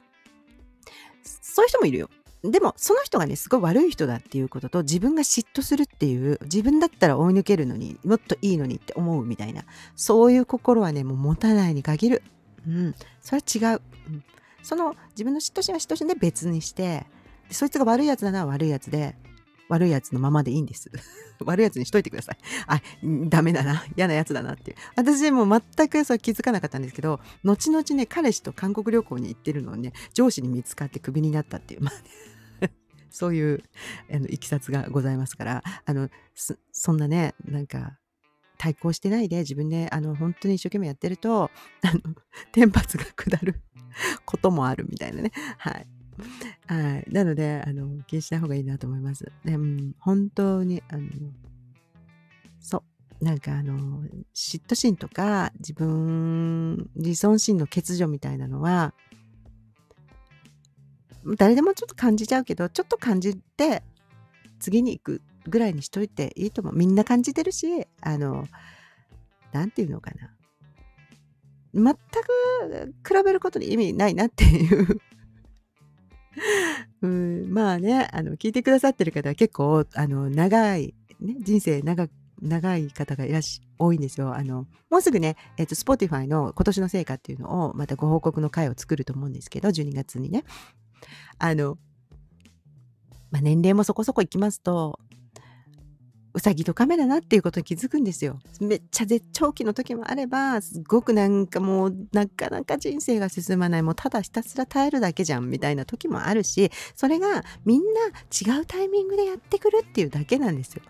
そういう人もいるよ。でもその人がねすごい悪い人だっていうことと自分が嫉妬するっていう自分だったら追い抜けるのにもっといいのにって思うみたいなそういう心はねもう持たないに限るうんそれは違う、うん、その自分の嫉妬心は嫉妬心で別にしてそいつが悪いやつなら悪いやつで悪いやつのままでいいんです。*laughs* 悪いやつにしといてください。あ、ダメだな。嫌なやつだなっていう。私も全くそう気づかなかったんですけど、後々ね、彼氏と韓国旅行に行ってるのをね、上司に見つかってクビになったっていう。まあね *laughs* そういうあのいきさつがございますから、あの、そんなね、なんか、対抗してないで自分であの本当に一生懸命やってると、あの、*laughs* 天罰が下る *laughs* こともあるみたいなね。はい。はい。なので、あの、気にしない方がいいなと思います。でも、本当に、あの、そう。なんかあの、嫉妬心とか自分、自尊心の欠如みたいなのは、誰でもちょっと感じちゃうけど、ちょっと感じて、次に行くぐらいにしといていいと思う。みんな感じてるし、あの、なんていうのかな。全く比べることに意味ないなっていう *laughs* うん、まあね、あの、聞いてくださってる方は結構、あの、長い、ね、人生長長い方がいらっしゃ多いんですよ。あの、もうすぐね、え、ー、と、Spotify の今年の成果っていうのをまたご報告の会を作ると思うんですけど、12月にね。あの、まあ、年齢もそこそこいきますと、うさぎと亀だなっていうことに気づくんですよ。めっちゃ絶頂期の時もあれば、すごくなんかもう、なかなか人生が進まない、もうただひたすら耐えるだけじゃん、みたいな時もあるし、それがみんな違うタイミングでやってくるっていうだけなんですよ。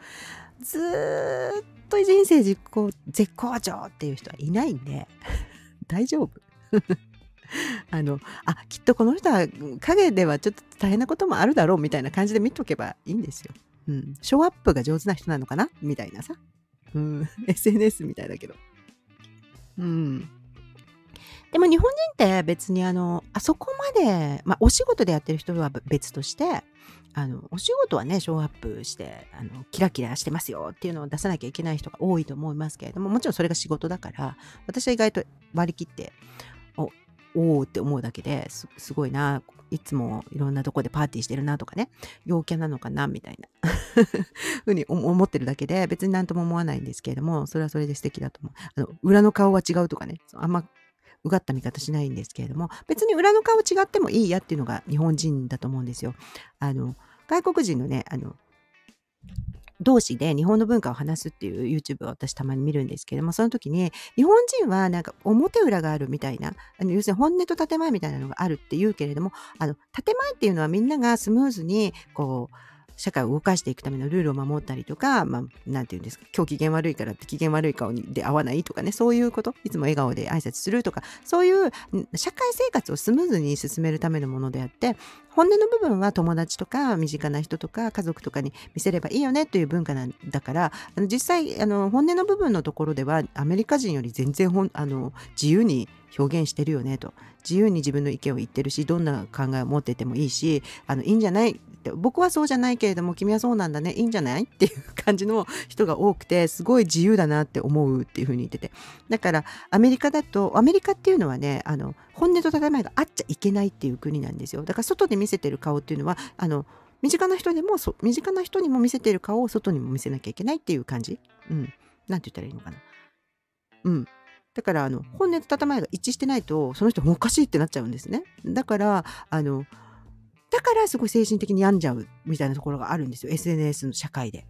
ずっと人生実行、絶好調っていう人はいないんで、*laughs* 大丈夫 *laughs* あの、あ、きっとこの人は影ではちょっと大変なこともあるだろうみたいな感じで見とけばいいんですよ。うん。ショーアップが上手な人なのかな？みたいなさ。うん。*laughs* SNS みたいだけど。うん。でも日本人って別にあの、あそこまで、まあお仕事でやってる人は別として、あの、お仕事はね、ショーアップして、あの、キラキラしてますよっていうのを出さなきゃいけない人が多いと思いますけれども、もちろんそれが仕事だから、私は意外と割り切って、おおって思うだけですすごいないつもいろんなとこでパーティーしてるなとかね陽キャなのかなみたいな。*laughs* ふうに思ってるだけで別に何とも思わないんですけれどもそれはそれで素敵だと思う。あの裏の顔は違うとかねあんまうがった見方しないんですけれども別に裏の顔違ってもいいやっていうのが日本人だと思うんですよ。あの外国人のねあの同士で日本の文化を話すっていう YouTube を私たまに見るんですけども、その時に日本人はなんか表裏があるみたいな、あの要するに本音と建前みたいなのがあるっていうけれども、あの建前っていうのはみんながスムーズにこう、社会を動かしていくためのルールを守ったりとか、まあ、なんていうんですか、今日機嫌悪いからって機嫌悪い顔で合わないとかね、そういうこと、いつも笑顔で挨拶するとか、そういう社会生活をスムーズに進めるためのものであって、本音の部分は友達とか身近な人とか家族とかに見せればいいよねという文化なんだからあの実際あの本音の部分のところではアメリカ人より全然ほんあの自由に表現してるよねと。自由に自分の意見を言ってるしどんな考えを持っててもいいしあのいいんじゃないって。僕はそうじゃないけれども君はそうなんだね。いいんじゃないっていう感じの人が多くてすごい自由だなって思うっていうふうに言ってて。だからアメリカだとアメリカっていうのはねあの本音と建前があっちゃいけないっていう国なんですよ。だから外で見せてる顔っていうのはあの身近な人でもそ身近な人にも見せてる顔を外にも見せなきゃいけないっていう感じ。うん。なんて言ったらいいのかな。うん。だからあの本音と建前が一致してないとその人もおかしいってなっちゃうんですねだからあのだからすごい精神的に病んじゃうみたいなところがあるんですよ SNS の社会で。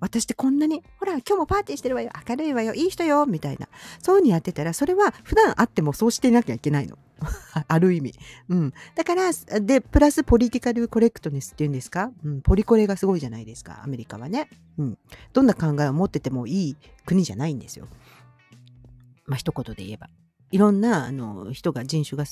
私ってこんなに、ほら、今日もパーティーしてるわよ、明るいわよ、いい人よ、みたいな。そういうふうにやってたら、それは普段あってもそうしていなきゃいけないの。*laughs* ある意味。うん。だから、で、プラスポリティカルコレクトネスっていうんですか、うん、ポリコレがすごいじゃないですか、アメリカはね。うん。どんな考えを持っててもいい国じゃないんですよ。まあ、一言で言えば。いろんなあの人が人種が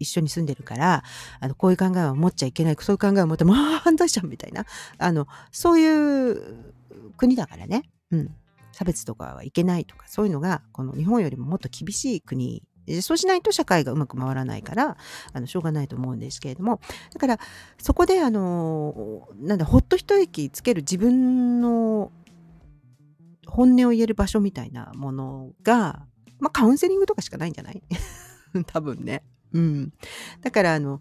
一緒に住んでるからあのこういう考えは持っちゃいけない。そういう考えを持ってもああ犯罪者みたいな。あのそういう国だからね、うん、差別とかはいけないとかそういうのがこの日本よりももっと厳しい国。そうしないと社会がうまく回らないからあのしょうがないと思うんですけれども。だからそこであのなんだほっと一息つける自分の本音を言える場所みたいなものがまあ、カウンセリングとかしかないんじゃない？*laughs* 多分ね。うん。だから、あの、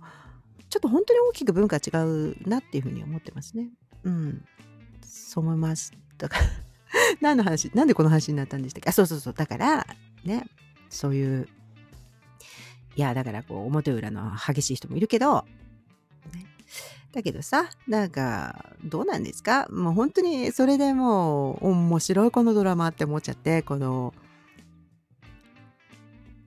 ちょっと本当に大きく文化違うなっていうふうに思ってますね。うん。そう思います。だから *laughs* 何の話？なんでこの話になったんでしたっけ？あ、そうそうそう。だから、ね、そういう、いや、だからこう、表裏の激しい人もいるけど、ね、だけどさ、なんか、どうなんですか？もう本当にそれでもう、面白いこのドラマって思っちゃって、この、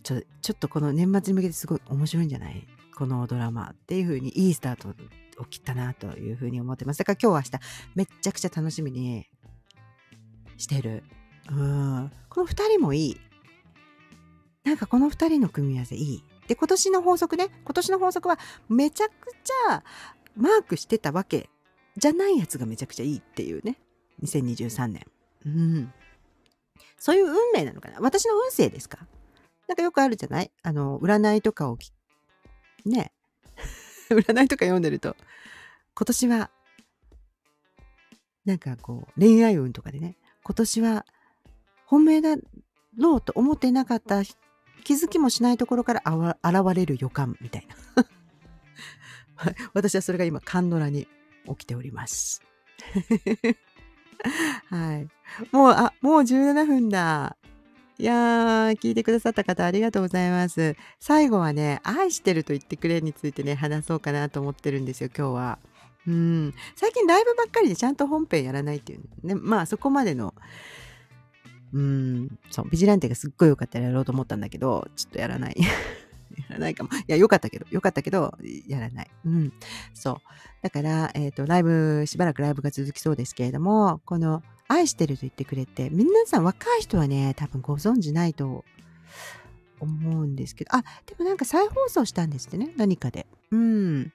ちょちょっとこの年末に向けてすごい面白いんじゃない？このドラマっていう風にいいスタートを切ったなという風に思ってます。だから今日明日めっちゃくちゃ楽しみにしてる。うん。この二人もいい。なんかこの二人の組み合わせいい。で、今年の法則ね。今年の法則はめちゃくちゃマークしてたわけじゃないやつがめちゃくちゃいいっていうね。2023年。うん。そういう運命なのかな私の運勢ですか？なんかよくあるじゃない？あの、占いとかをね、*laughs* 占いとか読んでると、今年は、なんかこう、恋愛運とかでね、今年は本命だろうと思ってなかった気づきもしないところから現れる予感みたいな。*laughs* 私はそれが今、カンドラに起きております。*laughs* はい。もう、あ、もう17分だ。いやー、聞いてくださった方ありがとうございます。最後はね、愛してると言ってくれについてね、話そうかなと思ってるんですよ、今日は。うん。最近ライブばっかりでちゃんと本編やらないっていうね。まあそこまでの、うん、そう、ビジランテがすっごい良かったらやろうと思ったんだけど、ちょっとやらない。*laughs* やらないかも。いや、良かったけど、良かったけど、やらない。うん。そう。だから、えっ、ー、と、ライブ、しばらくライブが続きそうですけれども、この、愛してると言ってくれて、皆さん若い人はね、多分ご存知ないと思うんですけど、あ、でもなんか再放送したんですってね、何かで。うん。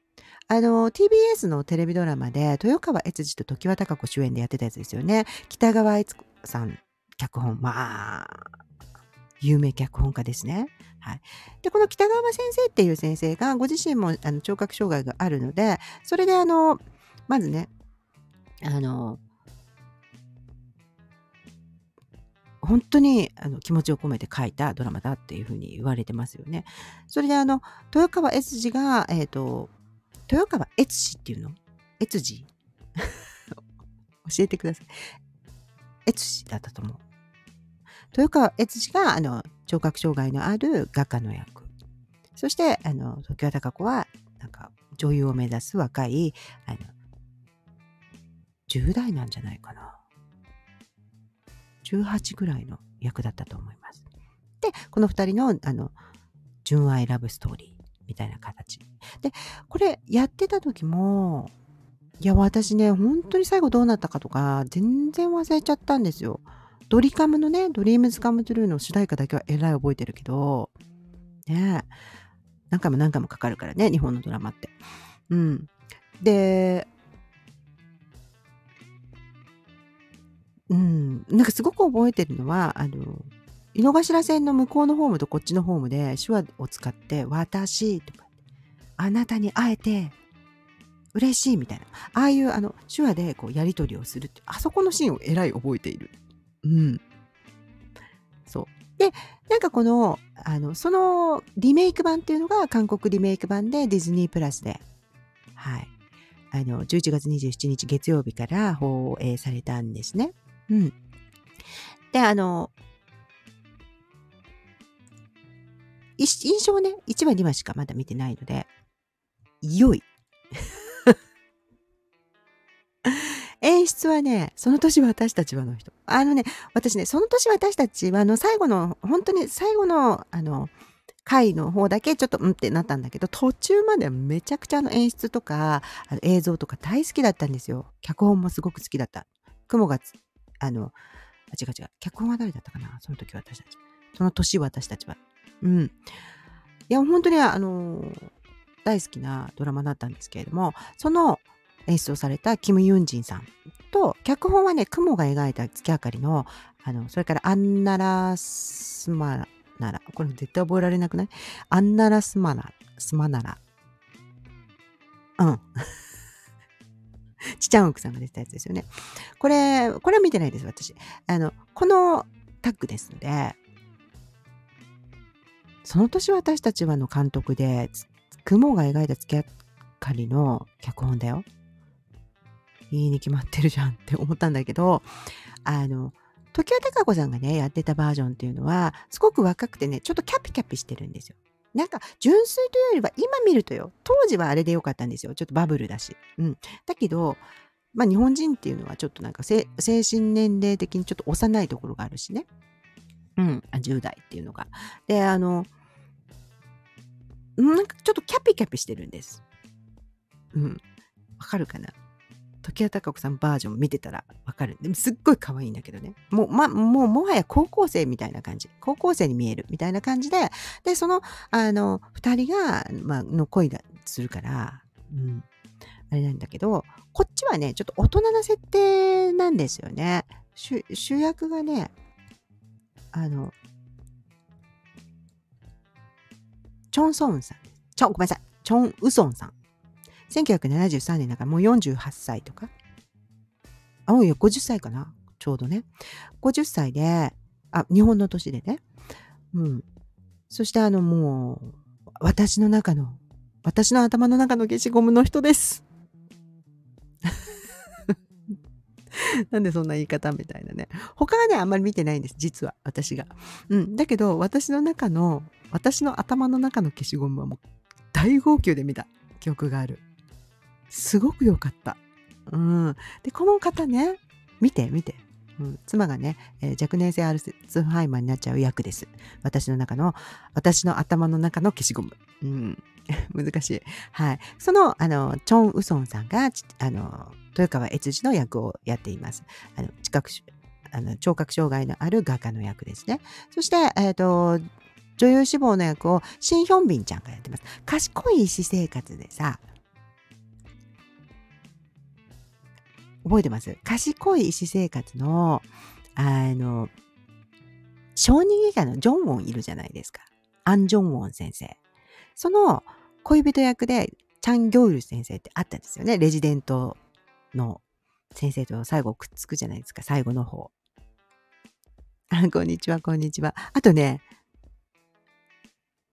あの、TBS のテレビドラマで、豊川悦司と常盤貴子主演でやってたやつですよね。北川悦子さん、脚本。まあ、有名脚本家ですね。はい。で、この北川先生っていう先生が、ご自身もあの聴覚障害があるので、それであの、まずね、あの、本当にあの気持ちを込めて書いたドラマだっていうふうに言われてますよね。それであの豊川悦司が、えっ、ー、と豊川悦司っていうの？悦司？*laughs* 教えてください。悦司だったと思う。豊川悦司があの聴覚障害のある画家の役。そしてあの常盤貴子はなんか女優を目指す若いあの10代なんじゃないかな。18ぐらいの役だったと思います。で、この2人の、あの、純愛ラブストーリーみたいな形。で、これやってた時も、いや、私ね、本当に最後どうなったかとか、全然忘れちゃったんですよ。ドリカムのね、ドリームズカムトゥルーの主題歌だけはえらい覚えてるけど、ね何回も何回もかかるからね、日本のドラマって。うん。で、うん、なんかすごく覚えてるのは、あの、井の頭線の向こうのホームとこっちのホームで手話を使って、私とか、あなたに会えて嬉しいみたいな。ああいうあの手話でこうやり取りをするって、あそこのシーンをえらい覚えている。うん。そう。で、なんかこの、あの、そのリメイク版っていうのが韓国リメイク版でディズニープラスで、はい。あの、11月27日月曜日から放映されたんですね。うん。で、あの、印象ね、1話2話しかまだ見てないので、良い。*laughs* 演出はね、その年私たちはの人。あのね、私ね、その年私たちは、の、最後の、本当に最後の、あの、回の方だけちょっとうんってなったんだけど、途中まではめちゃくちゃの演出とか、あの映像とか大好きだったんですよ。脚本もすごく好きだった。雲があの、違う違う。脚本は誰だったかな？その時私たち。その年私たちは。うん。いや、本当にあの大好きなドラマだったんですけれども、その演出をされたキム・ユンジンさんと、脚本はね、雲が描いた月明かりの、あの、それからアンナラスマナラ、これ絶対覚えられなくない？アンナラスマナ、スマナラ。うん。*laughs* ちちゃん奥さんが出てたやつですよね。これ、これは見てないです、私。あの、このタッグですので、その年私たちはの監督で、雲が描いた月明かりの脚本だよ。いいに決まってるじゃんって思ったんだけど、あの、時矢孝子さんがね、やってたバージョンっていうのは、すごく若くてね、ちょっとキャピキャピしてるんですよ。なんか、純粋というよりは、今見るとよ、当時はあれでよかったんですよ。ちょっとバブルだし。うん。だけど、まあ日本人っていうのはちょっとなんか精神年齢的にちょっと幼いところがあるしね。うん。10代っていうのが。で、あの、なんかちょっとキャピキャピしてるんです。うん。わかるかな？時矢孝子さんバージョン見てたらわかる。でもすっごい可愛いんだけどね。もう、ま、もうもはや高校生みたいな感じ。高校生に見えるみたいな感じで、で、その、あの、二人が、まあ、の恋だ、するから、うん。あれなんだけど、こっちはね、ちょっと大人な設定なんですよね。主役がね、あの、チョン・ソンさん。ちょ、ごめんなさい。チョン・ウソンさん。1973年だからもう48歳とか。あ、もう50歳かな。ちょうどね。50歳で、あ、日本の年でね。うん。そしてあのもう、私の中の、私の頭の中の消しゴムの人です。*laughs* なんでそんな言い方みたいなね。他はね、あんまり見てないんです。実は、私が。うん。だけど、私の中の、私の頭の中の消しゴムはもう大号泣で見た記憶がある。すごく良かった。うん。で、この方ね、見て、見て。うん、妻がね、えー、若年性アルツハイマーになっちゃう役です。私の中の、私の頭の中の消しゴム。うん。*laughs* 難しい。はい。その、あの、チョン・ウソンさんが、あの、豊川悦司の役をやっています。あの、知覚、あの聴覚障害のある画家の役ですね。そして、えっ、ー、と、女優志望の役をシン・ヒョンビンちゃんがやってます。賢い私生活でさ、覚えてます？賢い医師生活の、あの、小児外科のジョンウォンいるじゃないですか。アン・ジョンウォン先生。その恋人役でチャン・ギョウル先生ってあったんですよね。レジデントの先生と最後くっつくじゃないですか。最後の方。あ、こんにちは、こんにちは。あとね、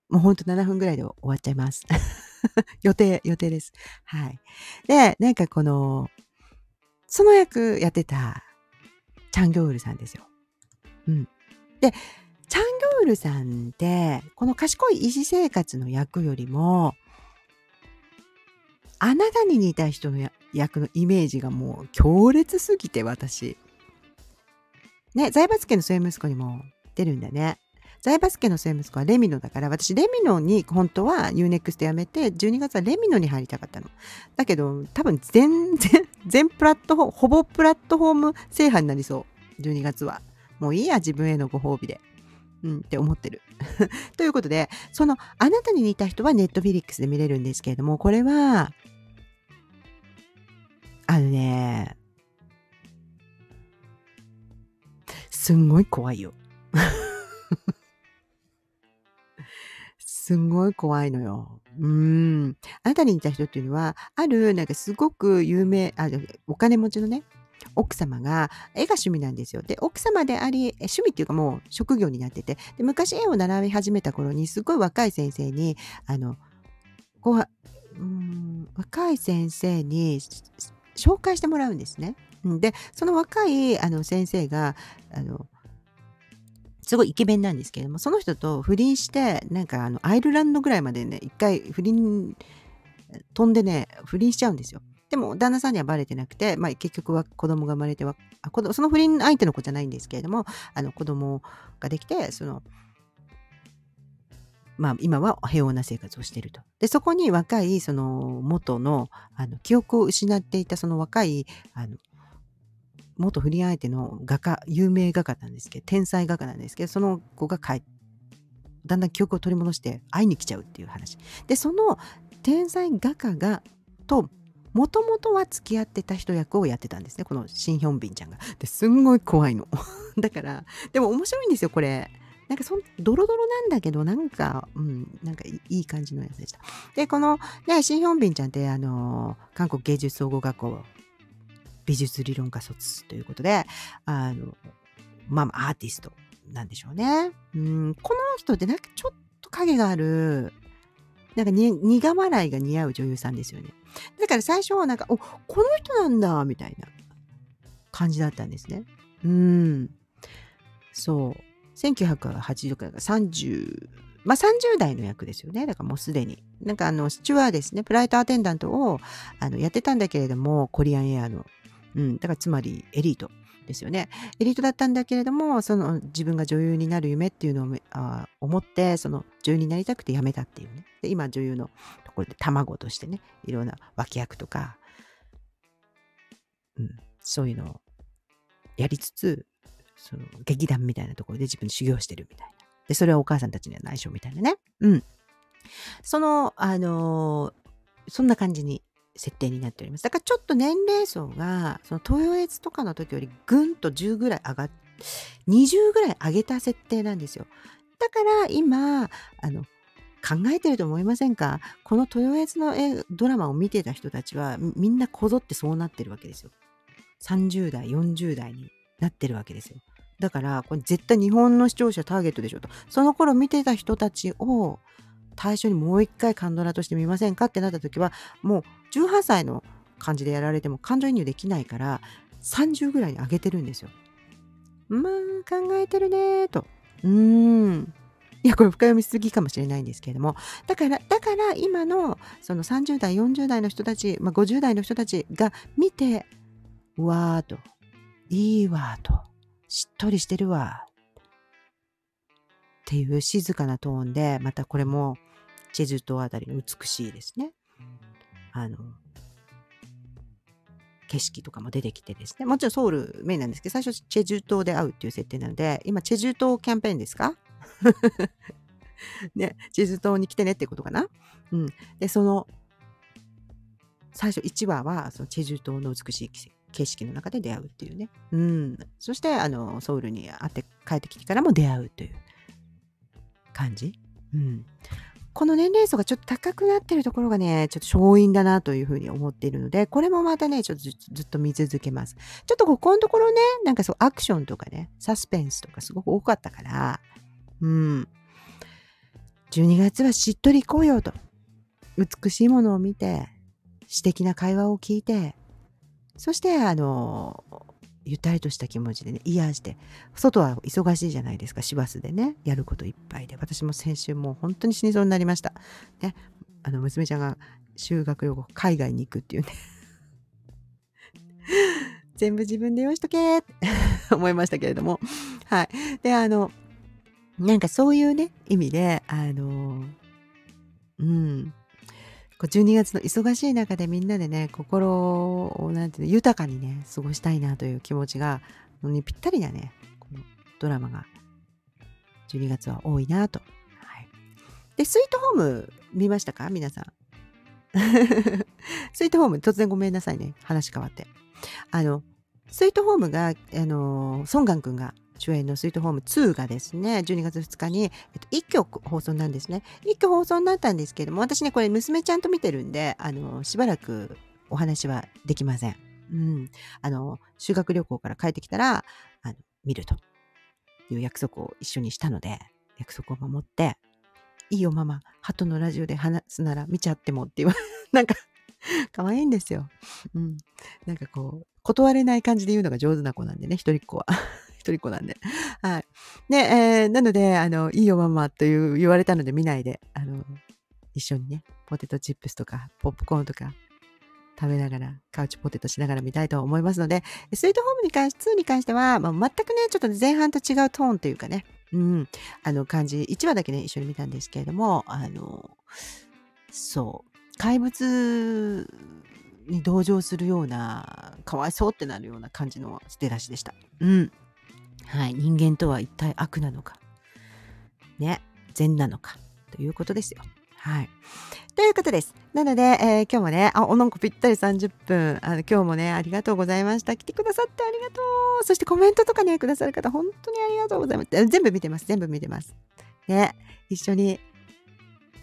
もうほんと7分ぐらいで終わっちゃいます。*laughs* 予定、予定です。はい。で、なんかこの、その役やってたチャンギョウルさんですよ。うん。で、チャンギョウルさんって、この賢い医師生活の役よりも、あなたに似た人の役のイメージがもう強烈すぎて、私。ね、財閥家の末息子にも出るんだね。財バスケの末息子はレミノだから、私レミノに本当は UNEXT やめて、12月はレミノに入りたかったの。だけど、多分全然、全プラットフォーム、ほぼプラットフォーム制覇になりそう。12月は。もういいや、自分へのご褒美で。うん、って思ってる。*laughs* ということで、その、あなたに似た人はネットフィリックスで見れるんですけれども、これは、あのね、すんごい怖いよ。*laughs* すんごい怖いのよ。うん。あなたに似た人っていうのは、ある、なんかすごく有名、あお金持ちのね、奥様が絵が趣味なんですよ。で、奥様であり、趣味っていうかもう職業になってて、で昔絵を習い始めた頃に、すごい若い先生に、あの、こう、うん若い先生に紹介してもらうんですね。で、その若いあの先生が、あの、すごいイケメンなんですけれども、その人と不倫して、なんかあの、アイルランドぐらいまでね、一回不倫、飛んでね、不倫しちゃうんですよ。でも、旦那さんにはバレてなくて、まあ、結局は子供が生まれては、あ子供その不倫相手の子じゃないんですけれども、あの、子供ができて、その、まあ、今は平穏な生活をしていると。で、そこに若い、その、元の、あの、記憶を失っていた、その若い、あの、元不倫相手の画家、有名画家なんですけど、天才画家なんですけど、その子が帰だんだん記憶を取り戻して会いに来ちゃうっていう話。で、その天才画家が、と、もともとは付き合ってた人役をやってたんですね。このシン・ヒョンビンちゃんが。ですんごい怖いの。*laughs* だから、でも面白いんですよ、これ。なんかそん、ドロドロなんだけど、なんか、うん、なんかいい感じのやつでした。で、この、ね、シン・ヒョンビンちゃんって、あの、韓国芸術総合学校美術理論科卒ということで、あの、まあ、アーティストなんでしょうね。うん、この人ってなんかちょっと影がある、なんか苦笑いが似合う女優さんですよね。だから最初はなんか、お、この人なんだ、みたいな感じだったんですね。うん。そう。1980から30、まあ30代の役ですよね。だからもうすでに。なんかあの、スチュワーですね、フライトアテンダントをあのやってたんだけれども、コリアンエアのうん、だからつまりエリートですよね。エリートだったんだけれども、その自分が女優になる夢っていうのをあ思って、その女優になりたくて辞めたっていうね。で今女優のところで卵としてね、いろんな脇役とか、うん、そういうのをやりつつ、その劇団みたいなところで自分修行してるみたいな。で、それはお母さんたちには内緒みたいなね。うん。その、あのー、そんな感じに設定になっております。だからちょっと年齢層が、その豊悦とかの時よりぐんと10ぐらい上がっ、20ぐらい上げた設定なんですよ。だから今、あの、考えてると思いませんか？この豊悦のドラマを見てた人たちはみんなこぞってそうなってるわけですよ。30代、40代になってるわけですよ。だから、これ絶対日本の視聴者ターゲットでしょと。その頃見てた人たちを対象にもう一回カンドラとして見ませんかってなった時は、もう18歳の感じでやられても感情移入できないから、30ぐらいに上げてるんですよ。まあ、考えてるねと。うーん。いや、これ深読みすぎかもしれないんですけれども、だから、だから今のその30代、40代の人たち、まあ、50代の人たちが見て、わーと、いいわーと、しっとりしてるわっていう静かなトーンで、またこれもチェジュ島あたりの美しいですね。あの、景色とかも出てきてですね。もちろんソウルメインなんですけど、最初チェジュ島で会うっていう設定なので、今チェジュ島キャンペーンですか？*laughs* ね、チェジュ島に来てねってことかな？うん。で、その、最初1話は、そのチェジュ島の美しい景色の中で出会うっていうね。うん。そして、あの、ソウルに会って帰ってきてからも出会うという感じ。うん。この年齢層がちょっと高くなってるところがね、ちょっと勝因だなというふうに思っているので、これもまたね、ちょっとずっと見続けます。ちょっとここのところね、なんかそうアクションとかね、サスペンスとかすごく多かったから、うん。12月はしっとり行こうよと。美しいものを見て、詩的な会話を聞いて、そして、あの、ゆったりとした気持ちでね、癒して、外は忙しいじゃないですか、市バスでね、やることいっぱいで。私も先週もう本当に死にそうになりました。ね、あの、娘ちゃんが修学旅行、海外に行くっていうね。*laughs* 全部自分で用意しとけって *laughs* 思いましたけれども。はい。で、あの、なんかそういうね、意味で、あの、うん、12月の忙しい中でみんなでね、心を、なんていう、豊かにね、過ごしたいなという気持ちが、にぴったりなね、このドラマが、12月は多いなと。はい。で、スイートホーム見ましたか？皆さん。*laughs* スイートホーム、突然ごめんなさいね。話変わって。あの、スイートホームが、あの、ソンガン君が主演のスイートホーム2がですね、12月2日に、えっと、一挙放送なんですね。一挙放送になったんですけども、私ね、これ娘ちゃんと見てるんで、あの、しばらくお話はできません。うん。あの、修学旅行から帰ってきたら、あの、見るという約束を一緒にしたので、約束を守って、いいよママ、鳩のラジオで話すなら見ちゃってもって言わ、*laughs* なんか可愛いんですよ。うん。なんかこう、断れない感じで言うのが上手な子なんでね、一人っ子は。一人っ子なんで。*laughs* はい。で、えー、なので、あの、いいよママという言われたので見ないで、あの、一緒にね、ポテトチップスとか、ポップコーンとか、食べながら、カウチポテトしながら見たいと思いますので、スイートホームに関し、2に関しては、まあ、全くね、ちょっと前半と違うトーンというかね、うん、あの感じ、1話だけね、一緒に見たんですけれども、あの、そう、怪物に同情するような、かわいそうってなるような感じの捨て出しでした。うん。はい、人間とは一体悪なのか、ね、善なのか、ということですよ。はい。ということです。なので、えー、今日もね、あ、おなんかぴったり30分、あの、今日もね、ありがとうございました。来てくださってありがとう。そしてコメントとかね、くださる方、本当にありがとうございます。全部見てます。全部見てます。ね、一緒に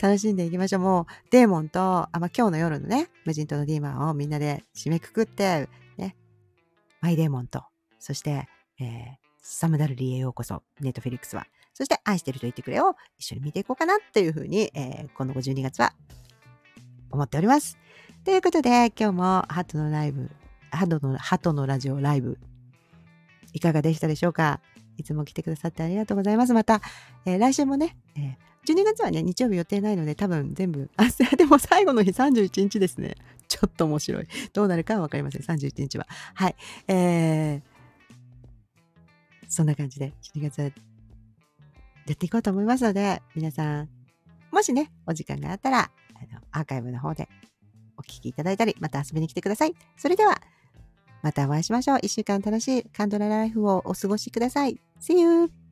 楽しんでいきましょう。もう、デーモンと、あま、今日の夜のね、無人島のディーマンをみんなで締めくくって、ね、マイデーモンと、そして、えー、サムダルリーへようこそ、ネットフェリックスは。そして愛してると言ってくれを一緒に見ていこうかなっていうふうに、えー、この52月は思っております。ということで、今日もハトのライブ、ハトの、ハトのラジオライブ、いかがでしたでしょうか？いつも来てくださってありがとうございます。また、えー、来週もね、えー、12月はね、日曜日予定ないので、多分全部、あ、*laughs* でも最後の日31日ですね。ちょっと面白い。どうなるかはわかりません。31日は。はい。えー、そんな感じで12月やっていこうと思いますので、皆さん、もしね、お時間があったら、あのアーカイブの方でお聞きいただいたり、また遊びに来てください。それでは、またお会いしましょう。一週間楽しいカンドラライフをお過ごしください。See you!